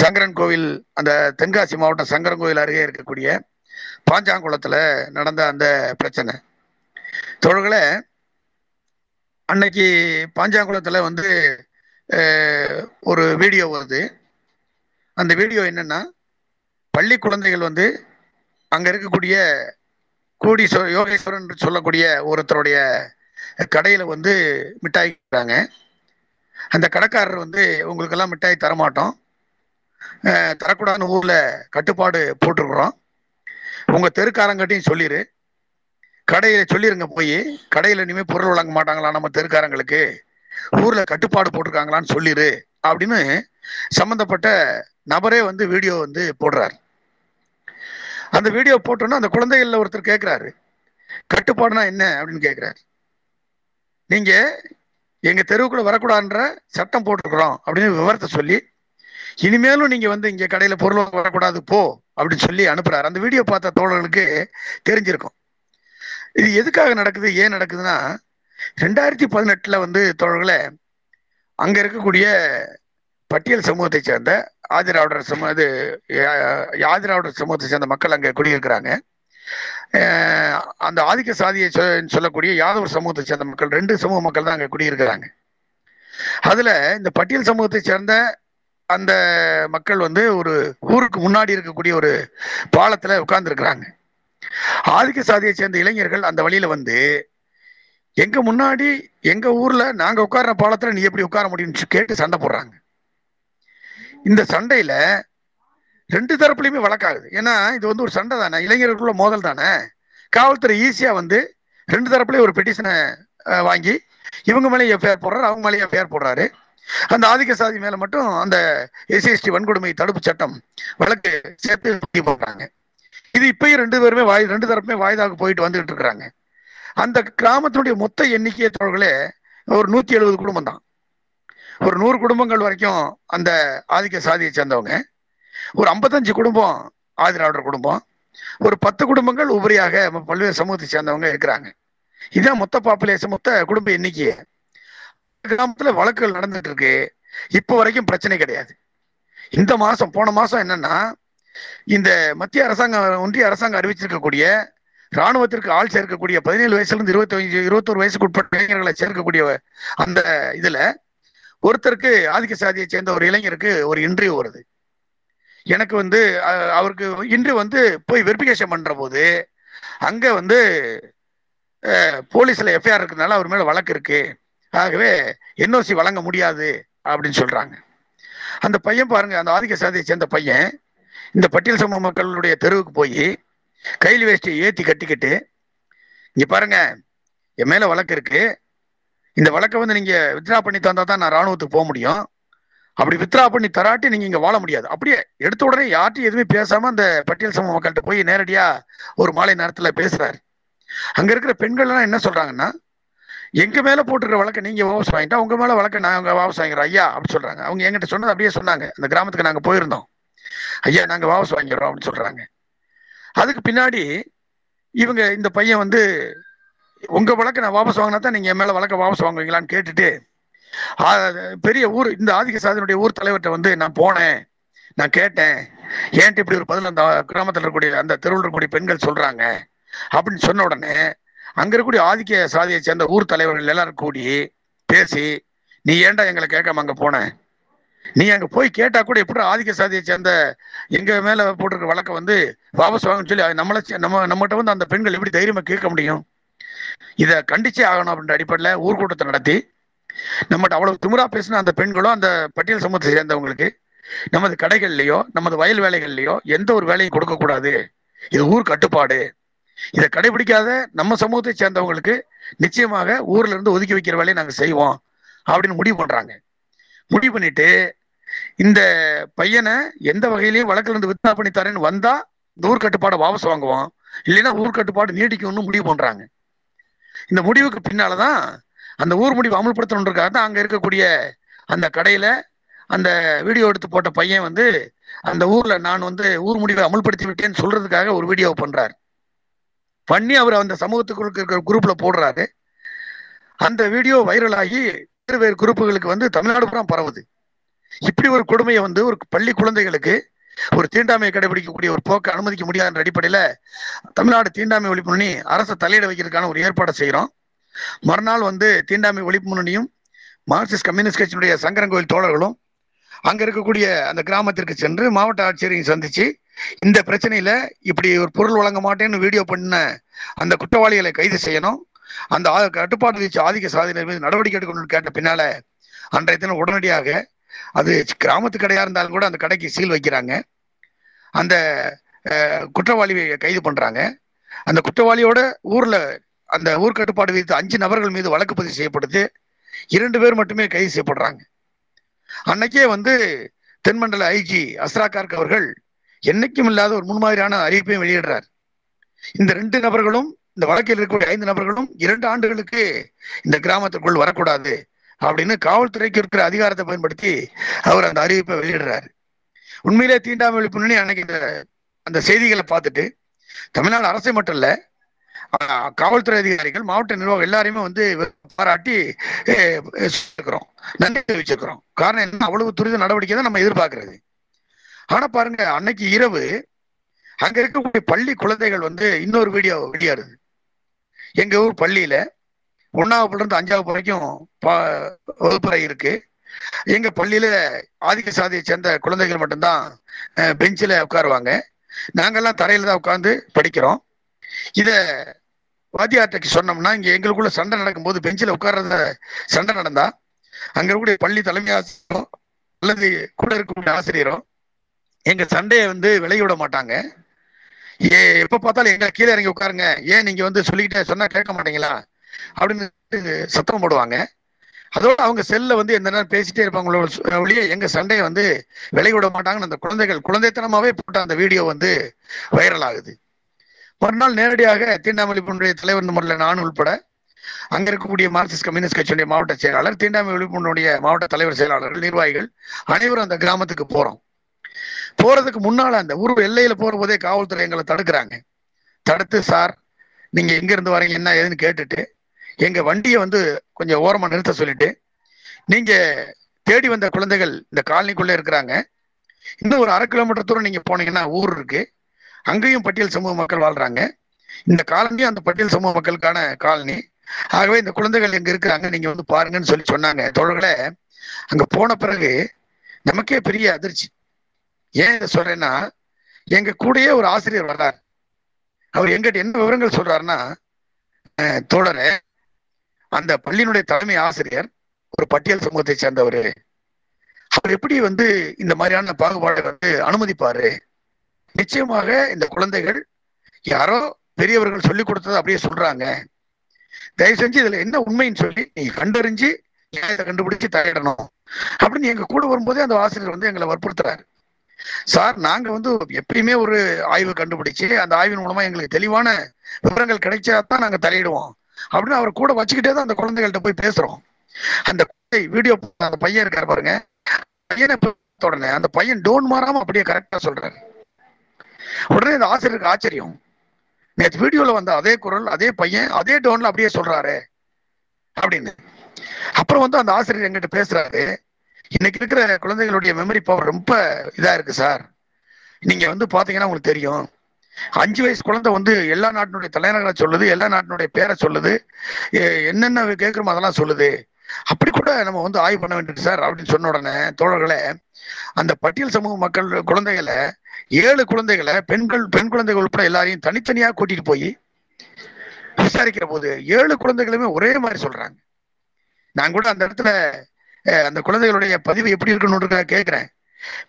சங்கரன் கோவில் அந்த தென்காசி மாவட்டம் சங்கரன் கோவில் அருகே இருக்கக்கூடிய பாஞ்சாங்குளத்துல நடந்த அந்த பிரச்சனை. தோழர்களே அன்னைக்கு பாஞ்சாங்குளத்துல வந்து ஒரு வீடியோ வருது. அந்த வீடியோ என்னன்னா பள்ளி குழந்தைகள் வந்து அங்க இருக்கக்கூடிய கோடீஸ்வரர் யோகேஸ்வரன் என்று சொல்லக்கூடிய ஒருத்தருடைய கடையில வந்து மிட்டாய் அந்த கடைக்காரர் வந்து உங்களுக்கெல்லாம் மிட்டாய் தரமாட்டோம். தரக்கூடாதுன்னு ஊர்ல கட்டுப்பாடு போட்டிருக்கிறோம். உங்க தெருக்காரங்கிட்டையும் சொல்லிடு கடையில சொல்லிருங்க போய். கடையில இனிமேல் பொருள் வழங்க மாட்டாங்களா நம்ம தெருக்காரங்களுக்கு? ஊர்ல கட்டுப்பாடு போட்டிருக்காங்களான்னு சொல்லிடு அப்படின்னு சம்பந்தப்பட்ட நபரே வந்து வீடியோ வந்து போடுறாரு. அந்த வீடியோ போட்டோன்னா அந்த குழந்தைகள்ல ஒருத்தர் கேட்கிறாரு கட்டுப்பாடுனா என்ன அப்படின்னு கேட்கிறாரு நீங்க எங்க தெருவுக்குள்ள வரக்கூடாதுன்ற சட்டம் போட்டிருக்கிறோம் அப்படின்னு விவரத்தை சொல்லி இனிமேலும் நீங்க வந்து இங்க கடையில பொருள் வரக்கூடாது போ அப்படின்னு சொல்லி அனுப்புறாரு. அந்த வீடியோ பார்த்த தோழர்களுக்கு தெரிஞ்சிருக்கும். இது எதுக்காக நடக்குது ஏன் நடக்குதுன்னா ரெண்டாயிரத்தி பதினெட்டுல வந்து தோழர்களை அங்க இருக்கக்கூடிய பட்டியல் சமூகத்தை சேர்ந்த ஆதிராவிடர் சமூக இது யா- ஆதிராவிடர் சமூகத்தை சேர்ந்த மக்கள் அங்க குடியிருக்கிறாங்க. அந்த ஆதிக்க சாதியை சொ- சொல்லக்கூடிய யாதவர் சமூகத்தை சேர்ந்த மக்கள் ரெண்டு சமூக மக்கள் தான் அங்க குடியிருக்கிறாங்க. அதுல இந்த பட்டியல் சமூகத்தை சேர்ந்த அந்த மக்கள் வந்து ஒரு ஊருக்கு முன்னாடி இருக்கக்கூடிய ஒரு பாலத்துல உட்கார்ந்து இருக்கிறாங்க ஆதிக்க சாதியை சேர்ந்த இளைஞர்கள் அந்த வழியில வந்து எங்க முன்னாடி எங்க ஊர்ல நாங்க உட்கார்ற பாலத்துல நீ எப்படி உட்கார முடியும்னு கேட்டு சண்டை போடுறாங்க. இந்த சண்டையில ரெண்டு தரப்புலையுமே வழக்காகுது. ஏன்னா இது வந்து ஒரு சண்டை தானே இளைஞர்களுக்குள்ள மோதல் தானே. காவல்துறை ஈஸியா வந்து ரெண்டு தரப்புலையும் ஒரு பெட்டிஷனை வாங்கி இவங்க மேலே எஃப்ஐஆர் போடுறாரு அவங்க மேலேயும் எஃப்ஐஆர் போடுறாரு. அந்த ஆதிக்க சாதி மேல மட்டும் அந்த எஸ்சிஎஸ்டி வன்கொடுமை தடுப்பு சட்டம் வழக்கு சேர்த்து போடுறாங்க. இது இப்பயும் ரெண்டு பேருமே வாய் ரெண்டு தரப்புமே வாய்தாக்கு போயிட்டு வந்துகிட்டு இருக்கிறாங்க. அந்த கிராமத்தினுடைய மொத்த எண்ணிக்கையை தோழர்களே ஒரு நூத்தி எழுபது குடும்பம் தான் ஒரு நூறு குடும்பங்கள் வரைக்கும் அந்த ஆதிக்க சாதியை சேர்ந்தவங்க. ஒரு ஐம்பத்தஞ்சு குடும்பம் ஆதிராவிடர் குடும்பம். ஒரு பத்து குடும்பங்கள் உபரியாக பல்வேறு சமூகத்தை சேர்ந்தவங்க இருக்கிறாங்க. இதுதான் மொத்த பாப்புலேஷன் மொத்த குடும்ப எண்ணிக்கை கிராமத்துல வழக்குகள் நடந்துட்டு இருக்கு. இப்போ வரைக்கும் பிரச்சனை கிடையாது. இந்த மாசம் போன மாசம் என்னன்னா இந்த மத்திய அரசாங்கம் ஒன்றிய அரசாங்கம் அறிவிச்சிருக்கக்கூடிய ராணுவத்திற்கு ஆள் சேர்க்கக்கூடிய பதினேழு வயசுல இருந்து இருபத்தி இருபத்தோரு வயசுக்கு உட்பட்ட இளைஞர்களை சேர்க்கக்கூடிய அந்த இதுல ஒருத்தருக்கு ஆதிக்க சாதியை சேர்ந்த ஒரு இளைஞருக்கு ஒரு இன்டர்வியூ வருது. எனக்கு வந்து அவருக்கு இன்டர்வியூ வந்து போய் வெரிஃபிகேஷன் பண்ற போது அங்க வந்து போலீஸில் போலீஸ்ல எஃப்ஐஆர் இருக்கிறதுனால அவர் மேல வழக்கு இருக்கு. ஆகவே என்ஓசி வழங்க முடியாது அப்படின்னு சொல்றாங்க. அந்த பையன் பாருங்க அந்த ஆதிக்க சாதியை சேர்ந்த பையன் இந்த பட்டியல் சமூக மக்களுடைய தெருவுக்கு போய் கையில் வேஷ்டியை ஏற்றி கட்டிக்கிட்டு இங்கே பாருங்க என் மேலே வழக்கு இருக்கு. இந்த வழக்கை வந்து நீங்கள் வித்ரா பண்ணி தந்தால் தான் நான் ராணுவத்துக்கு போக முடியும். அப்படி வித்ரா பண்ணி தராட்டி நீங்கள் இங்கே வாழ முடியாது. அப்படியே எடுத்த உடனே யார்ட்டையும் எதுவுமே பேசாமல் அந்த பட்டியல் சமூக மக்கள்கிட்ட போய் நேரடியாக ஒரு மாலை நேரத்தில் பேசுகிறாரு அங்கே இருக்கிற பெண்கள்லாம் என்ன சொல்கிறாங்கன்னா எங்க மேல போட்டுக்கிற வழக்கை நீங்க வாபஸ் வாங்கிட்டா உங்க மேல வழக்கை நாங்க வாபஸ் வாங்கிறோம் ஐயா அப்படி சொல்றாங்க. அவங்க எங்கிட்ட சொன்னது அப்படியே சொன்னாங்க. அந்த கிராமத்துக்கு நாங்க போயிருந்தோம். ஐயா நாங்க வாபஸ் வாங்கிடுறோம் அப்படின்னு சொல்றாங்க. அதுக்கு பின்னாடி இவங்க இந்த பையன் வந்து உங்க வழக்கு நான் வாபஸ் வாங்கினா தான் நீங்க என் மேல வழக்கை வாபஸ் வாங்குவீங்களான்னு கேட்டுட்டு பெரிய ஊர் இந்த ஆதிக்க சாதனுடைய ஊர் தலைவர்கிட்ட வந்து நான் போனேன் நான் கேட்டேன். ஏன்ட்டு இப்படி ஒரு பதில் அந்த கிராமத்தில் இருக்கக்கூடிய அந்த தெருவில் இருக்கக்கூடிய பெண்கள் சொல்றாங்க? அப்படின்னு சொன்ன உடனே அங்க இருக்கக்கூடிய ஆதிக்க சாதியை சேர்ந்த ஊர் தலைவர்கள் எல்லாரும் கூடி பேசி நீ ஏன்டா எங்களை கேட்காம அங்க போனேன் நீ அங்க போய் கேட்டா கூட எப்படி ஆதிக்க சாதியை சேர்ந்த எங்க மேல போட்டிருக்க வழக்கை வந்து வாபஸ் வாங்கன்னு சொல்லி அது நம்மள நம்ம நம்மகிட்ட வந்து அந்த பெண்கள் எப்படி தைரியமா கேட்க முடியும்? இதை கண்டிச்சே ஆகணும் அப்படின்ற அடிப்படையில் ஊர்கூட்டத்தை நடத்தி நம்மகிட்ட அவ்வளவு திமிரா பேசின அந்த பெண்களும் அந்த பட்டியல் சமூகத்தை சேர்ந்தவங்களுக்கு நமது கடைகள்லயோ நமது வயல் வேலைகள்லயோ எந்த ஒரு வேலையும் கொடுக்க கூடாது. இது ஊர் கட்டுப்பாடு. இதை கடைபிடிக்காத நம்ம சமூகத்தை சேர்ந்தவங்களுக்கு நிச்சயமாக ஊர்ல இருந்து ஒதுக்கி வைக்கிற வேலையை நாங்க செய்வோம் அப்படின்னு முடிவு பண்றாங்க. முடிவு பண்ணிட்டு இந்த பையனை எந்த வகையிலையும் வழக்குல இருந்து வித்னா பண்ணி தரேன்னு வந்தா இந்த ஊர் கட்டுப்பாடை வாபஸ் வாங்குவோம் இல்லைன்னா ஊர் கட்டுப்பாடு நீடிக்கும்னு முடிவு பண்றாங்க. இந்த முடிவுக்கு பின்னாலதான் அந்த ஊர் முடிவு அமல்படுத்தணுன்றக்காக தான் அங்க இருக்கக்கூடிய அந்த கடையில அந்த வீடியோ எடுத்து போட்ட பையன் வந்து அந்த ஊர்ல நான் வந்து ஊர் முடிவை அமல்படுத்தி விட்டேன்னு சொல்றதுக்காக ஒரு வீடியோ பண்றாரு. பண்ணி அவர் அந்த சமூகத்துக்குள்ள இருக்கிற குரூப்ல போடுறாரு. அந்த வீடியோ வைரல் ஆகி வேறு வேறு குரூப்புகளுக்கு வந்து தமிழ்நாடு புறம் பரவுது. இப்படி ஒரு கொடுமையை வந்து ஒரு பள்ளி குழந்தைகளுக்கு ஒரு தீண்டாமையை கடைபிடிக்கக்கூடிய ஒரு போக்கை அனுமதிக்க முடியாத அடிப்படையில தமிழ்நாடு தீண்டாமை ஒழிப்பு முன்னணி அரசை தலையிட வைக்கிறதுக்கான ஒரு ஏற்பாடை செய்கிறோம் மறுநாள் வந்து தீண்டாமை ஒழிப்பு முன்னணியும் மார்க்சிஸ்ட் கம்யூனிஸ்ட் கட்சியினுடைய சங்கரங்கோயில் தோழர்களும் அங்க இருக்கக்கூடிய அந்த கிராமத்திற்கு சென்று மாவட்ட ஆட்சியரையும் சந்திச்சு இந்த பிரச்சனையில இப்படி ஒரு பொருள் வழங்க மாட்டேன்னு வீடியோ பண்ண அந்த குற்றவாளிகளை கைது செய்யணும். அந்த கட்டுப்பாடு வீச்சு ஆதிக்க சாதியினர் மீது நடவடிக்கை எடுக்கணும்னு கேட்ட பின்னால அன்றைய தினம் உடனடியாக அது கிராமத்து கடையாக இருந்தாலும் கூட அந்த கடைக்கு சீல் வைக்கிறாங்க. அந்த குற்றவாளியை கைது பண்ணுறாங்க அந்த குற்றவாளியோட ஊரில் அந்த ஊர் கட்டுப்பாடு அஞ்சு நபர்கள் மீது வழக்கு பதிவு செய்யப்படுது. இரண்டு பேர் மட்டுமே கைது செய்யப்படுறாங்க. அன்னைக்கே வந்து தென்மண்டல ஐஜி அஸ்ரா கார்க் அவர்கள் என்னைக்கும் இல்லாத ஒரு முன்மாதிரியான அறிவிப்பையும் வெளியிடுறார். இந்த ரெண்டு நபர்களும் இந்த வழக்கில் இருக்கக்கூடிய ஐந்து நபர்களும் இரண்டு ஆண்டுகளுக்கு இந்த கிராமத்திற்குள் வரக்கூடாது. அப்படின்னு காவல்துறைக்கு இருக்கிற அதிகாரத்தை பயன்படுத்தி அவர் அந்த அறிவிப்பை வெளியிடுறாரு. உண்மையிலே தீண்டாமை ஒழிப்பு முன்னணி அன்னைக்கு இந்த அந்த செய்திகளை பார்த்துட்டு தமிழ்நாடு அரசை மட்டும் இல்ல காவல்துறை அதிகாரிகள் மாவட்ட நிர்வாகம் எல்லாரையுமே வந்து பாராட்டி அஹ், நன்றி தெரிவிச்சிருக்கிறோம். காரணம் என்ன? அவ்வளவு துரித நடவடிக்கை தான் நம்ம எதிர்பார்க்கறது. ஆனா பாருங்க அன்னைக்கு இரவு அங்க இருக்கக்கூடிய பள்ளி குழந்தைகள் வந்து இன்னொரு வீடியோ வெளியாடுது. எங்க ஊர் பள்ளியில ஒன்னாவது இருந்து அஞ்சாவது வரைக்கும் வகுப்பறை இருக்கு. எங்க பள்ளியில ஆதிக்க சாதியை சேர்ந்த குழந்தைகள் மட்டும்தான் பெஞ்சில் உட்காருவாங்க. நாங்கெல்லாம் தரையில தான் உட்காந்து படிக்கிறோம். இத வாத்தியார்ட்ட சொன்னோம்னா இங்க எங்களுக்குள்ள சண்டை நடக்கும்போது பெஞ்சில் உட்கார்றத சண்டை நடந்தா அங்க இருக்கக்கூடிய பள்ளி தலைமை ஆசிரியரோ அல்லது கூட இருக்கக்கூடிய ஆசிரியரோ எங்க சண்டையை வந்து விளைய விட மாட்டாங்க. ஏ எப்ப பார்த்தாலும் எங்க கீழே இறங்கி உட்காருங்க. ஏன் நீங்க வந்து சொல்லிக்கிட்டே சொன்னா கேட்க மாட்டீங்களா? அப்படின்னு சத்தம் போடுவாங்க. அதோட அவங்க செல்ல வந்து எந்த நேரம் பேசிட்டே இருப்பாங்க ஒழிய எங்க சண்டையை வந்து விலகி விட மாட்டாங்கன்னு அந்த குழந்தைகள் குழந்தைத்தனமாவே போட்ட அந்த வீடியோ வந்து வைரல் ஆகுது. மறுநாள் நேரடியாக தீண்டாமை ஒழிப்புடைய தலைவர் முறையில் நான் உள்பட அங்க இருக்கக்கூடிய மார்க்சிஸ்ட் கம்யூனிஸ்ட் கட்சியுடைய மாவட்ட செயலாளர் தீண்டாமை விழிப்புணர்வுடைய மாவட்ட தலைவர் செயலாளர்கள் நிர்வாகிகள் அனைவரும் அந்த கிராமத்துக்கு போறோம். போறதுக்கு முன்னால அந்த ஊர் எல்லையில போற போதே காவல்துறை எங்களை தடுக்கிறாங்க. தடுத்து சார் நீங்க எங்க இருந்து வரீங்க? என்ன ஏதுன்னு கேட்டுட்டு எங்க வண்டியை வந்து கொஞ்சம் ஓரமா நிறுத்த சொல்லிட்டு நீங்க தேடி வந்த குழந்தைகள் இந்த காலனிக்குள்ளே இருக்கிறாங்க. இன்னும் ஒரு அரை கிலோமீட்டர் தூரம் நீங்க போனீங்கன்னா ஊர் இருக்கு. அங்கேயும் பட்டியல் சமூக மக்கள் வாழ்றாங்க. இந்த காலனியும் அந்த பட்டியல் சமூக மக்களுக்கான காலனி. ஆகவே இந்த குழந்தைகள் எங்க இருக்கிறாங்க நீங்க வந்து பாருங்கன்னு சொல்லி சொன்னாங்க. தோழர்களே அங்க போன பிறகு நமக்கே பெரிய அதிர்ச்சி. ஏன் இதை சொல்றேன்னா எங்க கூடயே ஒரு ஆசிரியர் வர்றார். அவர் எங்கிட்ட என்ன விவரங்கள் சொல்றாருன்னா தோழரே அந்த பள்ளியினுடைய தலைமை ஆசிரியர் ஒரு பட்டியல் சமூகத்தை சேர்ந்தவர். அவர் எப்படி வந்து இந்த மாதிரியான பாகுபாடை வந்து அனுமதிப்பாரு? நிச்சயமாக இந்த குழந்தைகள் யாரோ பெரியவர்கள் சொல்லி கொடுத்ததை அப்படியே சொல்றாங்க. தயவு செஞ்சு இதுல என்ன உண்மைன்னு சொல்லி நீங்க கண்டறிஞ்சு நியாயத்தை கண்டுபிடிச்சு தலையிடணும். அப்படின்னு எங்க கூட வரும்போதே அந்த ஆசிரியர் வந்து எங்களை வற்புறுத்துறாரு. சார் நாங்க வந்து எப்பயுமே ஒரு ஆய்வு கண்டுபிடிச்சு அந்த ஆய்வின் மூலமா எங்களுக்கு தெளிவான விவரங்கள் கிடைச்சா தான் நாங்க தலையிடுவோம். அப்படின்னு அவர் கூட வச்சுக்கிட்டே தான் அந்த குழந்தைகள்கிட்ட போய் பேசுறோம். அந்த குழந்தை வீடியோ அந்த பையன் இருக்காரு பாருங்க. பையனை உடனே அந்த பையன் டோன் மாறாம அப்படியே கரெக்டா சொல்றாரு. உடனே இந்த ஆசிரியருக்கு ஆச்சரியம். நேற்று வீடியோல வந்த அதே குரல் அதே பையன் அதே டோன்ல அப்படியே சொல்றாரு அப்படின்னு. அப்புறம் வந்து அந்த ஆசிரியர் எங்கிட்ட பேசுறாரு. இன்னைக்கு இருக்கிற குழந்தைகளுடைய மெமரி பவர் ரொம்ப இதா இருக்கு சார். நீங்க வந்து பாத்தீங்கன்னா உங்களுக்கு தெரியும். அஞ்சு வயசு குழந்தை வந்து எல்லா நாட்டினுடைய தலைநகரை சொல்லுது எல்லா நாட்டினுடைய பேரை சொல்லுது என்னென்ன கேட்குறோமோ அதெல்லாம் சொல்லுது. அப்படி கூட நம்ம வந்து ஆய்வு பண்ண வேண்டியது சார் அப்படின்னு சொன்ன உடனே தோழர்களே அந்த பட்டியல் சமூக மக்கள் குழந்தைகளை ஏழு குழந்தைகளை பெண்கள் பெண் குழந்தைகள் உட்பட எல்லாரையும் தனித்தனியா கூட்டிட்டு போய் விசாரிக்கிற போது ஏழு குழந்தைகளுமே ஒரே மாதிரி சொல்றாங்க. நான் கூட அந்த இடத்துல அந்த குழந்தைகளுடைய பதிவு எப்படி இருக்கணும்னு கேட்கிறேன்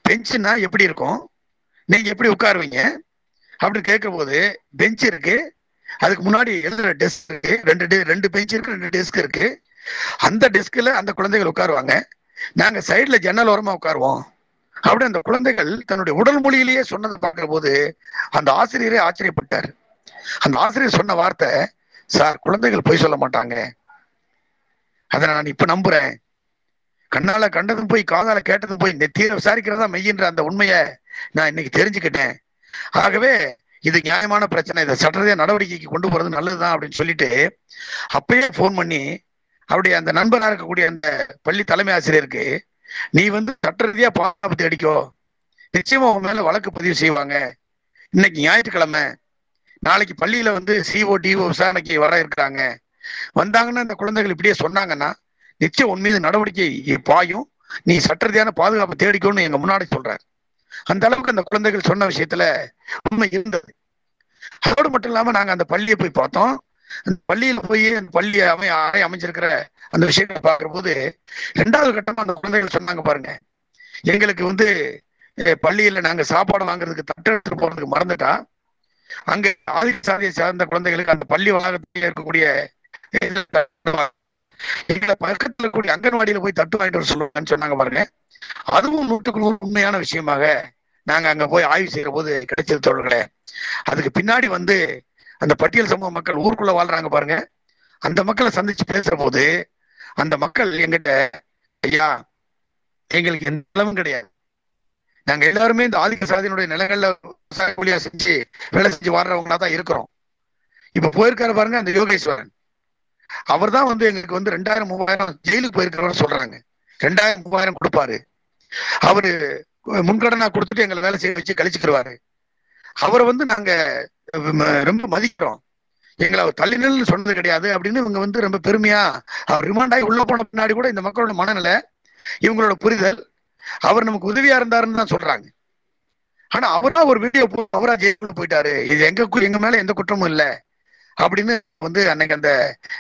பெஞ்சுனா எப்படி இருக்கும்? நீங்க எப்படி உட்காருவீங்க? அப்படின்னு கேட்கும் போது பெஞ்ச் இருக்கு. அதுக்கு முன்னாடி எழுதுற டெஸ்க் இருக்கு. ரெண்டு ரெண்டு பெஞ்ச் இருக்கு ரெண்டு டெஸ்க் இருக்கு. அந்த டெஸ்க்ல அந்த குழந்தைகள் உட்காருவாங்க. நாங்க சைடில் ஜன்னல் ஓரமா உட்காருவோம். அப்படி அந்த குழந்தைகள் தன்னுடைய உடல் மொழியிலேயே சொன்னதை பார்க்கிற போது அந்த ஆசிரியரே ஆச்சரியப்பட்டார். அந்த ஆசிரியர் சொன்ன வார்த்தை சார் குழந்தைகள் பொய் சொல்ல மாட்டாங்க. அதை நான் இப்ப நம்புறேன். கண்ணால கண்டதும் போய் காதால கேட்டதும் போய் நெத்தியில விசாரிக்கிறதா மெய்யின்ற அந்த உண்மையை நான் இன்னைக்கு தெரிஞ்சுக்கிட்டேன். ஆகவே இது நியாயமான பிரச்சனை. இதை சட்டத்தை நடவடிக்கைக்கு கொண்டு போறது நல்லதுதான் அப்படின்னு சொல்லிட்டு அப்பயே போன் பண்ணி அவருடைய அந்த நண்பனா இருக்கக்கூடிய அந்த பள்ளி தலைமை ஆசிரியருக்கு நீ வந்து சட்ட ரீதியா பாதுகாப்பு அடிக்கோ நிச்சயமா உன் மேல வழக்கு பதிவு செய்வாங்க. இன்னைக்கு ஞாயிற்றுக்கிழமை. நாளைக்கு பள்ளியில வந்து சிஓ டிஓ விசாரணைக்கு வர இருக்கிறாங்க. வந்தாங்கன்னா இந்த குழந்தைகள் இப்படியே சொன்னாங்கன்னா நிச்சயம் உன் மீது நடவடிக்கை பாயும். நீ சட்டரீதியான பாதுகாப்பு தேடிக்கோன்னு எங்க முன்னாடி சொல்றாரு. அந்த அளவுக்கு அந்த குழந்தைகள் சொன்ன விஷயத்துல உண்மை இருந்தது. அதோடு மட்டும் இல்லாம நாங்க அந்த பள்ளியை போய் பார்த்தோம். அந்த பள்ளியில போய் அந்த பள்ளி அமை அறை அமைஞ்சிருக்கிற அந்த விஷயங்களை பார்க்கிற போது ரெண்டாவது கட்டமா அந்த குழந்தைகள் சொன்னாங்க பாருங்க. எங்களுக்கு வந்து பள்ளியில நாங்க சாப்பாடு வாங்குறதுக்கு தட்டு எடுத்துட்டு போறதுக்கு மறந்துட்டா. அங்க ஆதி சாதியை சார்ந்த குழந்தைகளுக்கு அந்த பள்ளி வளாகத்தில் இருக்கக்கூடிய எங்களை பக்கத்துல கூடிய அங்கன்வாடியில போய் தட்டு வாங்கிட்டு வர சொல்லுவாங்கன்னு சொன்னாங்க பாருங்க. அதுவும் நூற்றுக்கு நூறு உண்மையான விஷயமாக நாங்க அங்க போய் ஆய்வு செய்யற போது கிடைச்சது தோழர்களே. அதுக்கு பின்னாடி வந்து அந்த பட்டியல் சமூக மக்கள் ஊருக்குள்ள வாழ்றாங்க பாருங்க. அந்த மக்களை சந்திச்சு பேசுற போது அந்த மக்கள் எங்கிட்ட ஐயா எங்களுக்கு எந்த நிலமும் கிடையாது. நாங்க எல்லாருமே இந்த ஆதிக்க சாதியினுடைய நிலங்கள்ல விவசாய கூலியா செஞ்சு வேலை செஞ்சு வாழ்றவங்களா தான் இருக்கிறோம். இப்ப போயிருக்காரு பாருங்க அந்த யோகேஸ்வரன். அவர் தான் வந்து எங்களுக்கு வந்து ரெண்டாயிரம் மூவாயிரம் ஜெயிலுக்கு போயிருக்கிறவர் சொல்றாங்க. ரெண்டாயிரம் மூவாயிரம் கொடுப்பாரு. அவரு முன்கடனா கொடுத்துட்டு எங்களை வேலை செய்ய வச்சு கழிச்சுக்கிடுவாரு அவரை வந்து நாங்க ரொம்ப மதிக்கிறோம். எங்களை அவர் தள்ளினல்னு சொன்னது கிடையாது. அப்படின்னு இவங்க வந்து ரொம்ப பெருமையா அவர் ரிமாண்ட் ஆகி உள்ள போன பின்னாடி கூட இந்த மக்களோட மனநிலை இவங்களோட புரிதல் அவர் நமக்கு உதவியா இருந்தாருன்னு தான் சொல்றாங்க. ஆனா அவரா ஒரு வீடியோ அவரா ஜெயிலுக்கு போயிட்டாரு. இது எங்க கு- எங்க மேல எந்த குற்றமும் இல்ல. அப்படின்னு வந்து அன்னைக்கு அந்த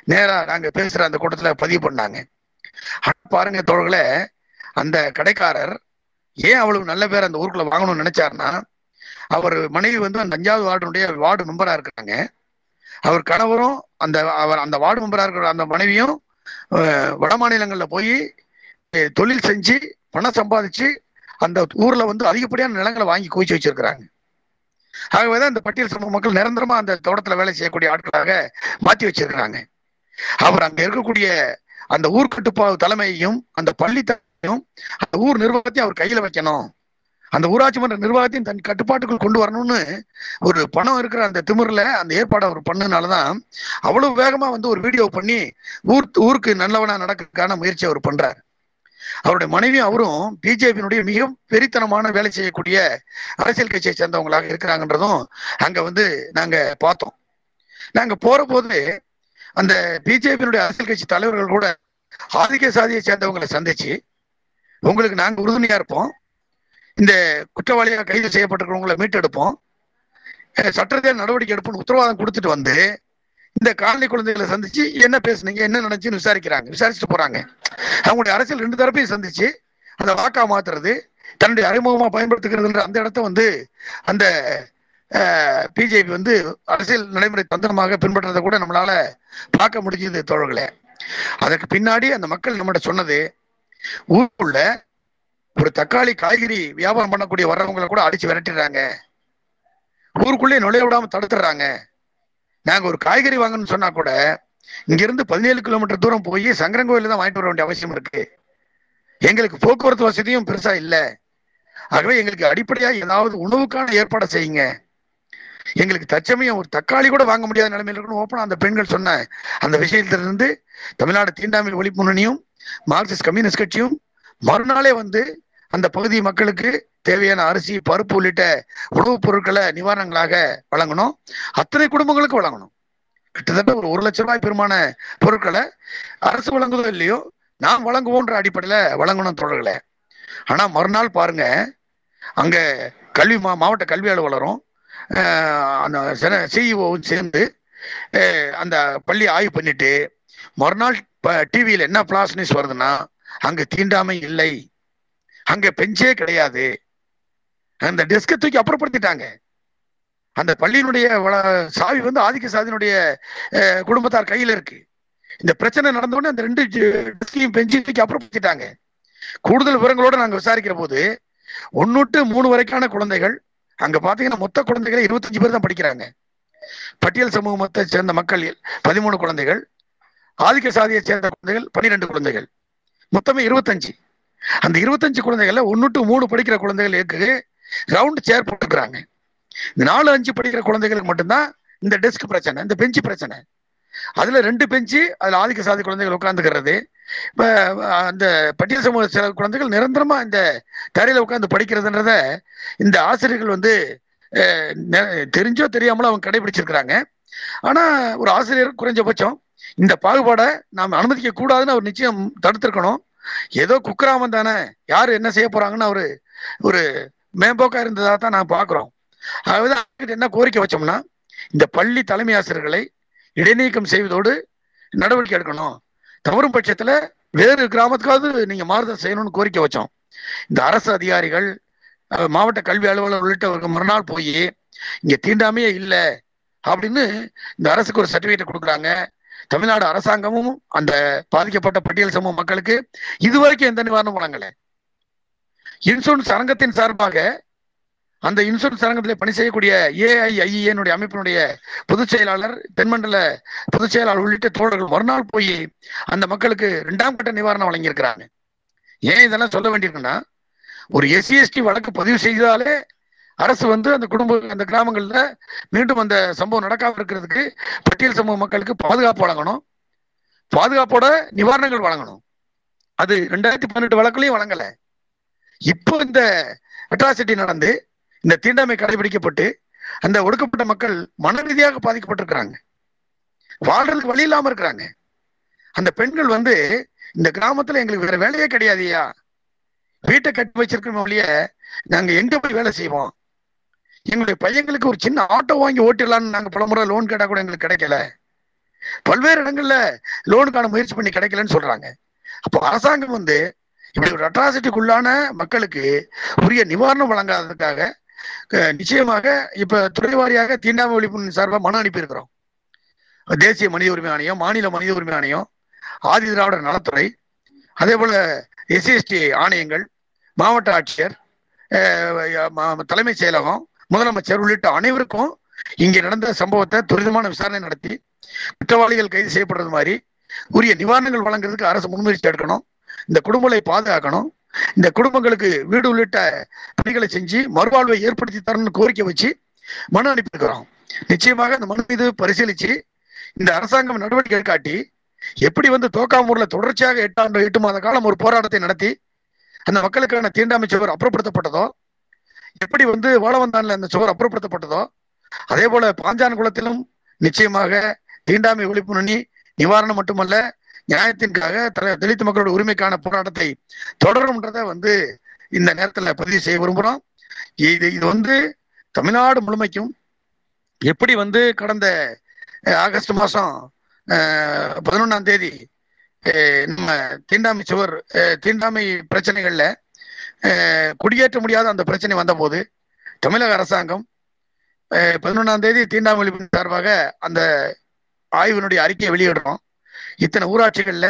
நேரா நாங்க பேசுற அந்த கூட்டத்துல பதிவு பண்ணாங்க. பாருங்க தோழர்களே அந்த கடைக்காரர் ஏன் அவ்வளவு நல்ல பேர் அந்த ஊருக்குள்ள வாங்கணும்னு நினைச்சாருன்னா அவர் மனைவி வந்து அந்த அஞ்சாவது வார்டுடைய வார்டு மெம்பரா இருக்கிறாங்க. அவர் கணவரும் அந்த அவர் அந்த வார்டு மெம்பரா இருக்கிற அந்த மனைவியும் வட மாநிலங்கள்ல போய் தொழில் செஞ்சு பணம் சம்பாதிச்சு அந்த ஊர்ல வந்து அதிகப்படியான நிலங்களை வாங்கி குவிச்சு வச்சிருக்கிறாங்க. ஆகவேதான் இந்த பட்டியல் சமூக மக்கள் நிரந்தரமா அந்த தோட்டத்துல வேலை செய்யக்கூடிய ஆட்களாக மாற்றி வச்சிருக்கிறாங்க. அவர் அங்க இருக்கக்கூடிய அந்த ஊர்கட்டுப்பாவு தலைமையையும் அந்த பள்ளி தலைமையும் அந்த ஊர் நிர்வாகத்தையும் அவர் கையில வைக்கணும். அந்த ஊராட்சி மன்ற நிர்வாகத்தையும் தன் கட்டுப்பாட்டுக்குள் கொண்டு வரணும்னு ஒரு பணம் இருக்கிற அந்த திமிர்ல அந்த ஏற்பாடு அவர் பண்ணனாலதான் அவ்வளவு வேகமா வந்து ஒரு வீடியோ பண்ணி ஊர் ஊருக்கு நல்லவனா நடக்கிறதுக்கான முயற்சி அவர் பண்றாரு. அவருடைய மனைவியும் அவரும் பிஜேபியினுடைய மிக பெரித்தனமான வேலை செய்யக்கூடிய அரசியல் கட்சியை சேர்ந்தவங்களாக இருக்கிறாங்கன்றதும் அங்க வந்து நாங்க பார்த்தோம். நாங்க போற போது அந்த பிஜேபியினுடைய அரசியல் கட்சி தலைவர்கள் கூட ஆதிக்க சாதியை சேர்ந்தவங்களை சந்திச்சு உங்களுக்கு நாங்க உறுதுணையா இருப்போம். இந்த குற்றவாளியாக கைது செய்யப்பட்டிருக்கிறவங்களை மீட்டெடுப்போம். அஹ் நடவடிக்கை எடுப்போம்னு உத்தரவாதம் கொடுத்துட்டு வந்து இந்த காலனி குழந்தைகளை சந்திச்சு என்ன பேசுனீங்க என்ன நினைச்சுன்னு விசாரிக்கிறாங்க. விசாரிச்சுட்டு போறாங்க. அவங்களுடைய அரசியல் ரெண்டு தரப்பையும் சந்திச்சு அதை வாக்கா மாத்துறது தன்னுடைய அறிமுகமா பயன்படுத்துகிறதுன்ற அந்த இடத்த வந்து அந்த பிஜேபி வந்து அரசியல் நடைமுறை தந்திரமாக பின்பற்றதை கூட நம்மளால பார்க்க முடிஞ்சது தோழர்களே. அதற்கு பின்னாடி அந்த மக்கள் நம்மகிட்ட சொன்னது ஊருக்குள்ள ஒரு தக்காளி காய்கறி வியாபாரம் பண்ணக்கூடிய வர்றவங்களை கூட அடிச்சு விரட்டிடுறாங்க. ஊருக்குள்ளே நுழைய விடாம தடுத்துடுறாங்க. நாங்க ஒரு காய்கறி வாங்கணும்னு சொன்னா கூட இங்க இருந்து பதினேழு கிலோமீட்டர் தூரம் போய் சங்கரங்கோயில தான் வாங்கிட்டு வர வேண்டிய அவசியம் இருக்கு. எங்களுக்கு போக்குவரத்து வசதியும் பெருசா இல்லை. ஆகவே எங்களுக்கு அடிப்படையா ஏதாவது உணவுக்கான ஏற்பாடை செய்யுங்க. எங்களுக்கு தச்சமயம் ஒரு தக்காளி கூட வாங்க முடியாத நிலைமையில் இருக்கணும் ஓப்பனா அந்த பெண்கள் சொன்ன அந்த விஷயத்திலிருந்து தமிழ்நாடு தீண்டாமை ஒழிப்பு முன்னணியும் மார்க்சிஸ்ட் கம்யூனிஸ்ட் கட்சியும் மறுநாளே வந்து அந்த பகுதி மக்களுக்கு தேவையான அரிசி பருப்பு உள்ளிட்ட உணவுப் பொருட்களை நிவாரணங்களாக வழங்கணும். அத்தனை குடும்பங்களுக்கு வழங்கணும். கிட்டத்தட்ட ஒரு ஒரு லட்ச ரூபாய் பெருமான பொருட்களை அரசு வழங்குதோ இல்லையோ நாம் வழங்குவோன்ற அடிப்படையில வழங்கணும் தொடர்களே ஆனா மறுநாள் பாருங்க அங்க கல்வி மா மாவட்ட கல்வி அலுவலரும் அந்த சிஇஓவும் சேர்ந்து அந்த பள்ளி ஆய்வு பண்ணிட்டு மறுநாள் டிவியில் என்ன பிளாஸ் நியூஸ் வருதுன்னா அங்கு தீண்டாமை இல்லை. அங்க பெஞ்சே கிடையாது. அந்த டெஸ்கை தூக்கி அப்புறப்படுத்திட்டாங்க. அந்த பள்ளியினுடைய வள- சாவி வந்து ஆதிக்க சாதியினுடைய குடும்பத்தார் கையில இருக்கு. இந்த பிரச்சனை நடந்தோடனே அந்த ரெண்டு டெஸ்கையும் பெஞ்சையும் தூக்கி அப்புறப்படுத்திட்டாங்க. கூடுதல் விவரங்களோட நாங்க விசாரிக்கிற போது ஒன்னு மூணு வரைக்கான குழந்தைகள் அங்க பாத்தீங்கன்னா மொத்த குழந்தைகளை இருபத்தஞ்சு பேர் தான் படிக்கிறாங்க. பட்டியல் சமூகத்தை சேர்ந்த மக்கள் பதிமூணு குழந்தைகள். ஆதிக்க சாதியை சேர்ந்த குழந்தைகள் பன்னிரெண்டு குழந்தைகள். மொத்தமே இருபத்தஞ்சு. அந்த இருபத்தஞ்சு குழந்தைகள்ல ஒன்னு டு மூணு படிக்கிற குழந்தைகளுக்கு ரவுண்ட் சேர் போட்டுக்கிறாங்க. இந்த நாலு அஞ்சு படிக்கிற குழந்தைகளுக்கு மட்டும்தான் இந்த டெஸ்க் பிரச்சனை இந்த பெஞ்சு பிரச்சனை. அதுல ரெண்டு பெஞ்சு அதுல ஆதிக்க சாதி குழந்தைகள் உட்காந்துக்கிறது இப்ப அந்த பட்டியல் சமூக சில குழந்தைகள் நிரந்தரமா இந்த தரையில உட்காந்து படிக்கிறதுன்றத இந்த ஆசிரியர்கள் வந்து நெ- தெரிஞ்சோ தெரியாமலோ அவங்க கடைபிடிச்சிருக்கிறாங்க. ஆனா ஒரு ஆசிரியர் குறைஞ்சபட்சம் இந்த பாகுபாடை நாம் அனுமதிக்க கூடாதுன்னு அவர் நிச்சயம் தடுத்திருக்கணும். ஏதோ குக்கிராமம் தானே. யார் என்ன செய்ய போறாங்கன்னு அவரு ஒரு மேம்போக்கா இருந்ததா தான் நான் பாக்குறோம். அதாவது என்ன கோரிக்கை வச்சோம்னா இந்த பள்ளி தலைமை ஆசிரியர்களை இடைநீக்கம் செய்வதோடு நடவடிக்கை எடுக்கணும். தவறும் பட்சத்துல வேறு கிராமத்துக்காவது நீங்க மாறுதல் செய்யணும்னு கோரிக்கை வச்சோம். இந்த அரசு அதிகாரிகள் மாவட்ட கல்வி அலுவலர் உள்ளிட்டவர்கள் மறுநாள் போய் இங்க தீண்டாமையே இல்லை அப்படின்னு இந்த அரசுக்கு ஒரு சர்டிபிகேட் கொடுக்குறாங்க. தமிழ்நாடு அரசாங்கமும் அந்த பாதிக்கப்பட்ட பட்டியல் சமூக மக்களுக்கு இதுவரைக்கும் எந்த நிவாரணம் வழங்கல. இன்சூரன்ஸ் அரங்கத்தின் சார்பாக அந்த இன்சூரன்ஸ் அரங்கத்தில் பணி செய்யக்கூடிய ஏஐஐஏனுடைய அமைப்பினுடைய பொதுச் செயலாளர் தென்மண்டல பொதுச் செயலாளர் உள்ளிட்ட தோழர்கள் மறுநாள் போய் அந்த மக்களுக்கு இரண்டாம் கட்ட நிவாரணம் வழங்கியிருக்கிறாங்க. ஏன் இதெல்லாம் சொல்ல வேண்டியிருக்குன்னா ஒரு எஸ்சி எஸ்டி வழக்கு பதிவு செய்தாலே அரசு வந்து அந்த குடும்ப அந்த கிராமங்களில் மீண்டும் அந்த சம்பவம் நடக்காம இருக்கிறதுக்கு பட்டியல் சமூக மக்களுக்கு பாதுகாப்பு வழங்கணும். பாதுகாப்போட நிவாரணங்கள் வழங்கணும். அது ரெண்டாயிரத்தி பதினெட்டு வழக்குலையும் வழங்கல. இப்போ இந்த அட்ராசிட்டி நடந்து இந்த தீண்டாமை கடைபிடிக்கப்பட்டு அந்த ஒடுக்கப்பட்ட மக்கள் மன ரீதியாக பாதிக்கப்பட்டிருக்கிறாங்க. வாழ்றதுக்கு வழி இல்லாம இருக்கிறாங்க. அந்த பெண்கள் வந்து இந்த கிராமத்துல எங்களுக்கு வேற வேலையே கிடையாதுயா வீட்டை கட்டி வச்சிருக்கோம் வழிய நாங்க எங்க போய் வேலை செய்வோம்? எங்களுடைய பையங்களுக்கு ஒரு சின்ன ஆட்டோ வாங்கி ஓட்டிடலாம்னு நாங்கள் பலமுறை லோன் கேட்டால் கூட எங்களுக்கு கிடைக்கல. பல்வேறு இடங்கள்ல லோனுக்கான முயற்சி பண்ணி கிடைக்கலன்னு சொல்றாங்க. அப்போ அரசாங்கம் வந்து இப்படி ஒரு அட்ராசிட்டிக்குள்ளான மக்களுக்கு உரிய நிவாரணம் வழங்காததுக்காக நிச்சயமாக இப்ப துறை வாரியாக தீண்டாமை ஒழிப்பு சார்பாக மனு அனுப்பியிருக்கிறோம். தேசிய மனித உரிமை ஆணையம் மாநில மனித உரிமை ஆணையம் ஆதி திராவிடர் நலத்துறை அதே போல எஸ்சிஎஸ்டி ஆணையங்கள் மாவட்ட ஆட்சியர் தலைமைச் செயலகம் முதலமைச்சர் உள்ளிட்ட அனைவருக்கும் இங்கே நடந்த சம்பவத்தை துரிதமான விசாரணை நடத்தி குற்றவாளிகள் கைது செய்யப்படுறது மாதிரி உரிய நிவாரணங்கள் வழங்குறதுக்கு அரசு முன்முயற்சி எடுக்கணும். இந்த குடும்பங்களை பாதுகாக்கணும். இந்த குடும்பங்களுக்கு வீடு உள்ளிட்ட பணிகளை செஞ்சு மறுவாழ்வை ஏற்படுத்தி தரணும்னு கோரிக்கை வச்சு மனு அனுப்பியிருக்கிறோம். நிச்சயமாக அந்த மனு மீது பரிசீலிச்சு இந்த அரசாங்கம் நடவடிக்கை காட்டி எப்படி வந்து தோக்காமூர்ல தொடர்ச்சியாக எட்டாண்டு எட்டு மாத காலம் ஒரு போராட்டத்தை நடத்தி அந்த மக்களுக்கான தீண்டாமை சுவர் அப்புறப்படுத்தப்பட்டதோ எப்படி வந்து வாழவந்தான்ல அந்த சுவர் அப்புறப்படுத்தப்பட்டதோ அதே போல பாஞ்சான் குளத்திலும் நிச்சயமாக தீண்டாமை ஒழிப்பு நுண்ணி நிவாரணம் மட்டுமல்ல நியாயத்திற்காக தல தலித் மக்களோட உரிமைக்கான போராட்டத்தை தொடரும்ன்றத வந்து இந்த நேரத்துல பதிவு செய்ய விரும்புகிறோம் இது இது வந்து தமிழ்நாடு முழுமைக்கும் எப்படி வந்து கடந்த ஆகஸ்ட் மாசம் பதினொன்னாம் தேதி நம்ம தீண்டாமை சுவர் தீண்டாமை பிரச்சனைகள்ல குடியேற்ற முடியாத அந்த பிரச்சனை வந்தபோது தமிழக அரசாங்கம் பதினொன்றாம் தேதி தீண்டாமை ஒழிப்பு சார்பாக அந்த ஆய்வினுடைய அறிக்கையை வெளியிடுறோம். இத்தனை ஊராட்சிகளில்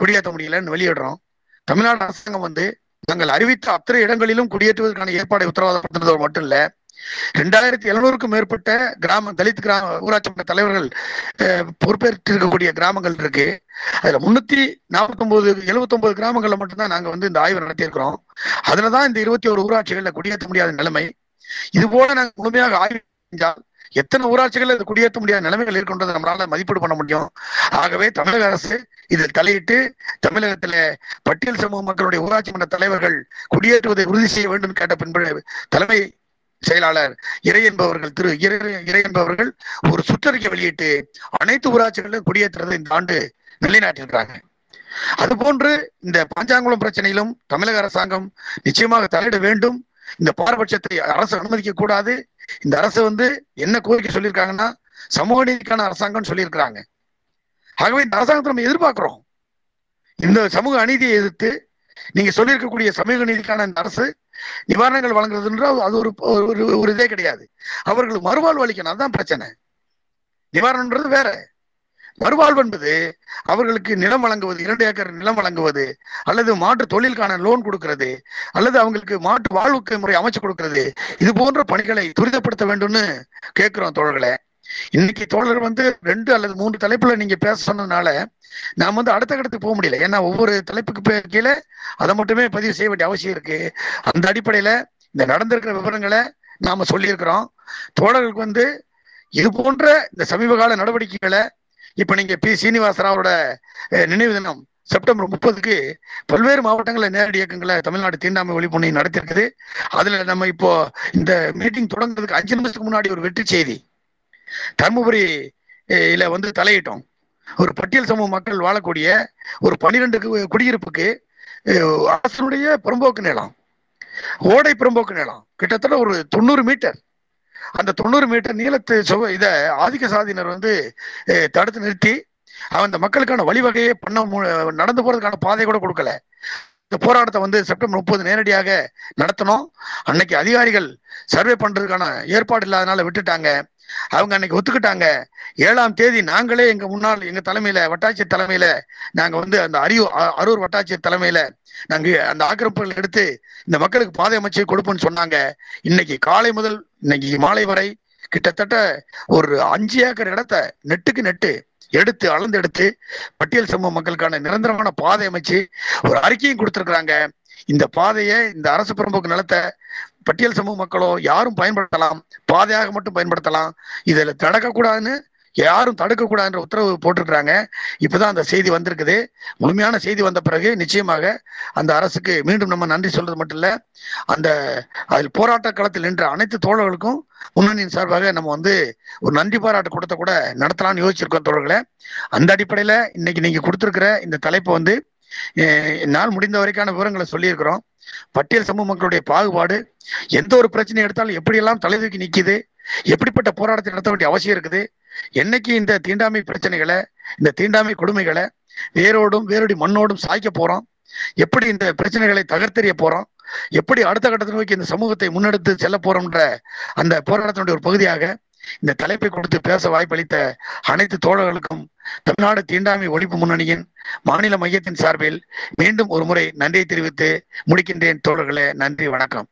குடியேற்ற முடியலன்னு வெளியிடுறோம். தமிழ்நாடு அரசாங்கம் வந்து நாங்கள் அறிவித்த அத்தனை இடங்களிலும் குடியேற்றுவதற்கான ஏற்பாடை உத்தரவாதப்படுத்துறது மட்டும் இல்ல ரெண்டாயிரத்தி எழுநூறுக்கும் மேற்பட்ட கிராம தலித் கிராம ஊராட்சி மன்ற தலைவர்கள் பொறுப்பேற்றிருக்கக்கூடிய கிராமங்கள் இருக்கு. அதுல முன்னூத்தி நாற்பத்தொன்பது எழுபத்தொன்பது கிராமங்கள்ல மட்டும்தான் நாங்க வந்து இந்த ஆய்வு நடத்தியிருக்கிறோம். அதுலதான் இந்த இருபத்தி ஒரு ஊராட்சிகள்ல குடியேற்ற முடியாத நிலைமை. இது போல நாங்க முழுமையாக ஆய்வு செஞ்சால் எத்தனை ஊராட்சிகள் இது குடியேற்ற முடியாத நிலைமைகள் இருக்கின்றதை நம்மளால மதிப்பீடு பண்ண முடியும். ஆகவே தமிழக அரசு இதில் தலையிட்டு தமிழகத்தில பட்டியல் சமூக மக்களுடைய ஊராட்சி மன்ற தலைவர்கள் குடியேற்றுவதை உறுதி செய்ய வேண்டும் கேட்ட பின்பு தலைமை செயலாளர் இறை என்பவர்கள் திரு இறை என்பவர்கள் ஒரு சுற்றறிக்கை வெளியிட்டு அனைத்து ஊராட்சிகளிலும் குடியேற்றுறது இந்த ஆண்டு நிலைநாட்டியிருக்கிறாங்க. அதுபோன்று இந்த பாஞ்சாங்குளம் பிரச்சனையிலும் தமிழக அரசாங்கம் நிச்சயமாக தலையிட வேண்டும். இந்த பாரபட்சத்தை அரசு அனுமதிக்க கூடாது இந்த அரசு வந்து என்ன கோரிக்கை சொல்லியிருக்காங்கன்னா சமூக நீதிக்கான அரசாங்கம் சொல்லியிருக்கிறாங்க. ஆகவே இந்த அரசாங்கத்தை நம்ம எதிர்பார்க்கிறோம். இந்த சமூக அநீதியை எதிர்த்து நீங்க சொல்லியிருக்கக்கூடிய சமூக நீதிக்கான இந்த அரசு நிவாரணங்கள் வழங்குறதுன்றால் அது ஒரு ஒரு ஒரு இதே கிடையாது. அவர்களுக்கு மறுவாழ்வு அளிக்கணும். அதுதான் பிரச்சனை. நிவாரணம்ன்றது வேற. மறுவாழ்வு என்பது அவர்களுக்கு நிலம் வழங்குவது இரண்டு ஏக்கர் நிலம் வழங்குவது அல்லது மாற்று தொழிலுக்கான லோன் கொடுக்கிறது அல்லது அவங்களுக்கு மாற்று வாழ்வுக்கு முறை அமைச்சு கொடுக்கிறது இது போன்ற பணிகளை துரிதப்படுத்த வேண்டும்னு கேட்கிறோம் தோழர்களை. இன்னைக்கு தோழர் வந்து ரெண்டு அல்லது மூன்று தலைப்புல நீங்க பேச சொன்னதுனால நாம் வந்து அடுத்த கட்டத்துக்கு போக முடியல. ஏன்னா ஒவ்வொரு தலைப்புக்கு கீழே அதை மட்டுமே பதிவு செய்ய வேண்டிய அவசியம் இருக்கு. அந்த அடிப்படையில இந்த நடந்திருக்கிற விவரங்களை நாம சொல்லியிருக்கிறோம். தோழர்களுக்கு வந்து இது போன்ற இந்த சமீப கால நடவடிக்கைகளை இப்ப நீங்க பி. சீனிவாசராவோட நினைவு தினம் செப்டம்பர் முப்பதுக்கு பல்வேறு மாவட்டங்களில் நேரடி இயக்கங்களை தமிழ்நாடு தீண்டாமை ஒழிப்புணை நடத்திருக்குது அதுல நம்ம இப்போ இந்த மீட்டிங் தொடங்குறதுக்கு அஞ்சு நிமிஷத்துக்கு முன்னாடி ஒரு வெற்றி செய்தி. தருமபுரி இல வந்து தலையிட்டோம். ஒரு பட்டியல் சமூக மக்கள் வாழக்கூடிய ஒரு பனிரெண்டு குடியிருப்புக்கு அரசனுடைய புறம்போக்கு நிலம் ஓடை புறம்போக்கு நிலம். கிட்டத்தட்ட ஒரு தொண்ணூறு மீட்டர். அந்த தொண்ணூறு மீட்டர் நீளத்து சுவ இத ஆதிக்க சாதியினர் வந்து தடுத்து நிறுத்தி அந்த மக்களுக்கான வழிவகையே பண்ண நடந்து போறதுக்கான பாதை கூட கொடுக்கல. இந்த போராட்டத்தை வந்து செப்டம்பர் முப்பது நேரடியாக நடத்தணும் அன்னைக்கு அதிகாரிகள் சர்வே பண்றதுக்கான ஏற்பாடு இல்லாதனால விட்டுட்டாங்க. அவங்க அன்னைக்கு ஒத்துக்கிட்டாங்க. ஏழாம் தேதி நாங்களே எங்க முன்னாள் எங்க தலைமையில வட்டாட்சியர் தலைமையில நாங்க வந்து அந்த அரியூர் அரூர் வட்டாட்சியர் தலைமையில நாங்க அந்த ஆக்கிரமிப்புகள் எடுத்து இந்த மக்களுக்கு பாதை அமைச்சு கொடுப்போம்னு சொன்னாங்க. இன்னைக்கு காலை முதல் இன்னைக்கு மாலை வரை கிட்டத்தட்ட ஒரு அஞ்சு ஏக்கர் இடத்த நெட்டுக்கு நெட்டு எடுத்து அளந்து எடுத்து பட்டியல் சமூக மக்களுக்கான நிரந்தரமான பாதை அமைச்சு ஒரு அறிக்கையும் கொடுத்துருக்குறாங்க. இந்த பாதையை இந்த அரசு புறம்போக்கு நிலத்தை பட்டியல் சமூக மக்களோ யாரும் பயன்படுத்தலாம். பாதையாக மட்டும் பயன்படுத்தலாம். இதில் தடக்கக்கூடாதுன்னு யாரும் தடுக்கக்கூடாதுன்ற உத்தரவு போட்டிருக்கிறாங்க. இப்பதான் அந்த செய்தி வந்திருக்குது. முழுமையான செய்தி வந்த பிறகு நிச்சயமாக அந்த அரசுக்கு மீண்டும் நம்ம நன்றி சொல்றது மட்டும் இல்ல அந்த அதில் போராட்ட களத்தில் நின்ற அனைத்து தோழர்களுக்கும் முன்னணியின் சார்பாக நம்ம வந்து ஒரு நன்றி பாராட்டு கூட்டத்தை கூட நடத்தலாம்னு யோசிச்சிருக்கோம் தோழர்களை. அந்த அடிப்படையில இன்னைக்கு நீங்க கொடுத்திருக்கிற இந்த தலைப்பு வந்து நாள் முடிந்த வரைக்கான விவரங்களை சொல்லியிருக்கிறோம். பட்டியல் சமூக மக்களுடைய பாகுபாடு எந்த ஒரு பிரச்சனை எடுத்தாலும் எப்படியெல்லாம் தலைதூக்கி நிக்குது எப்படிப்பட்ட போராட்டத்தை நடத்த வேண்டிய அவசியம் இருக்குது என்னைக்கு இந்த தீண்டாமை பிரச்சனைகளை இந்த தீண்டாமை கொடுமைகளை வேரோடும் வேரோடி மண்ணோடும் சாய்க்க போறோம்? எப்படி இந்த பிரச்சனைகளை தகர்த்தெறிய போறோம்? எப்படி அடுத்த கட்டத்தை நோக்கி இந்த சமூகத்தை முன்னெடுத்து செல்ல போறோம்ன்ற அந்த போராட்டத்தினுடைய ஒரு பகுதியாக இந்த தலைப்பை கொடுத்து பேச வாய்ப்பளித்த அனைத்து தோழர்களுக்கும் தமிழ்நாடு தீண்டாமை ஒழிப்பு முன்னணியின் மாநில மையத்தின் சார்பில் மீண்டும் ஒரு முறை நன்றியை தெரிவித்து முடிக்கின்றேன். தோழர்களே நன்றி வணக்கம்.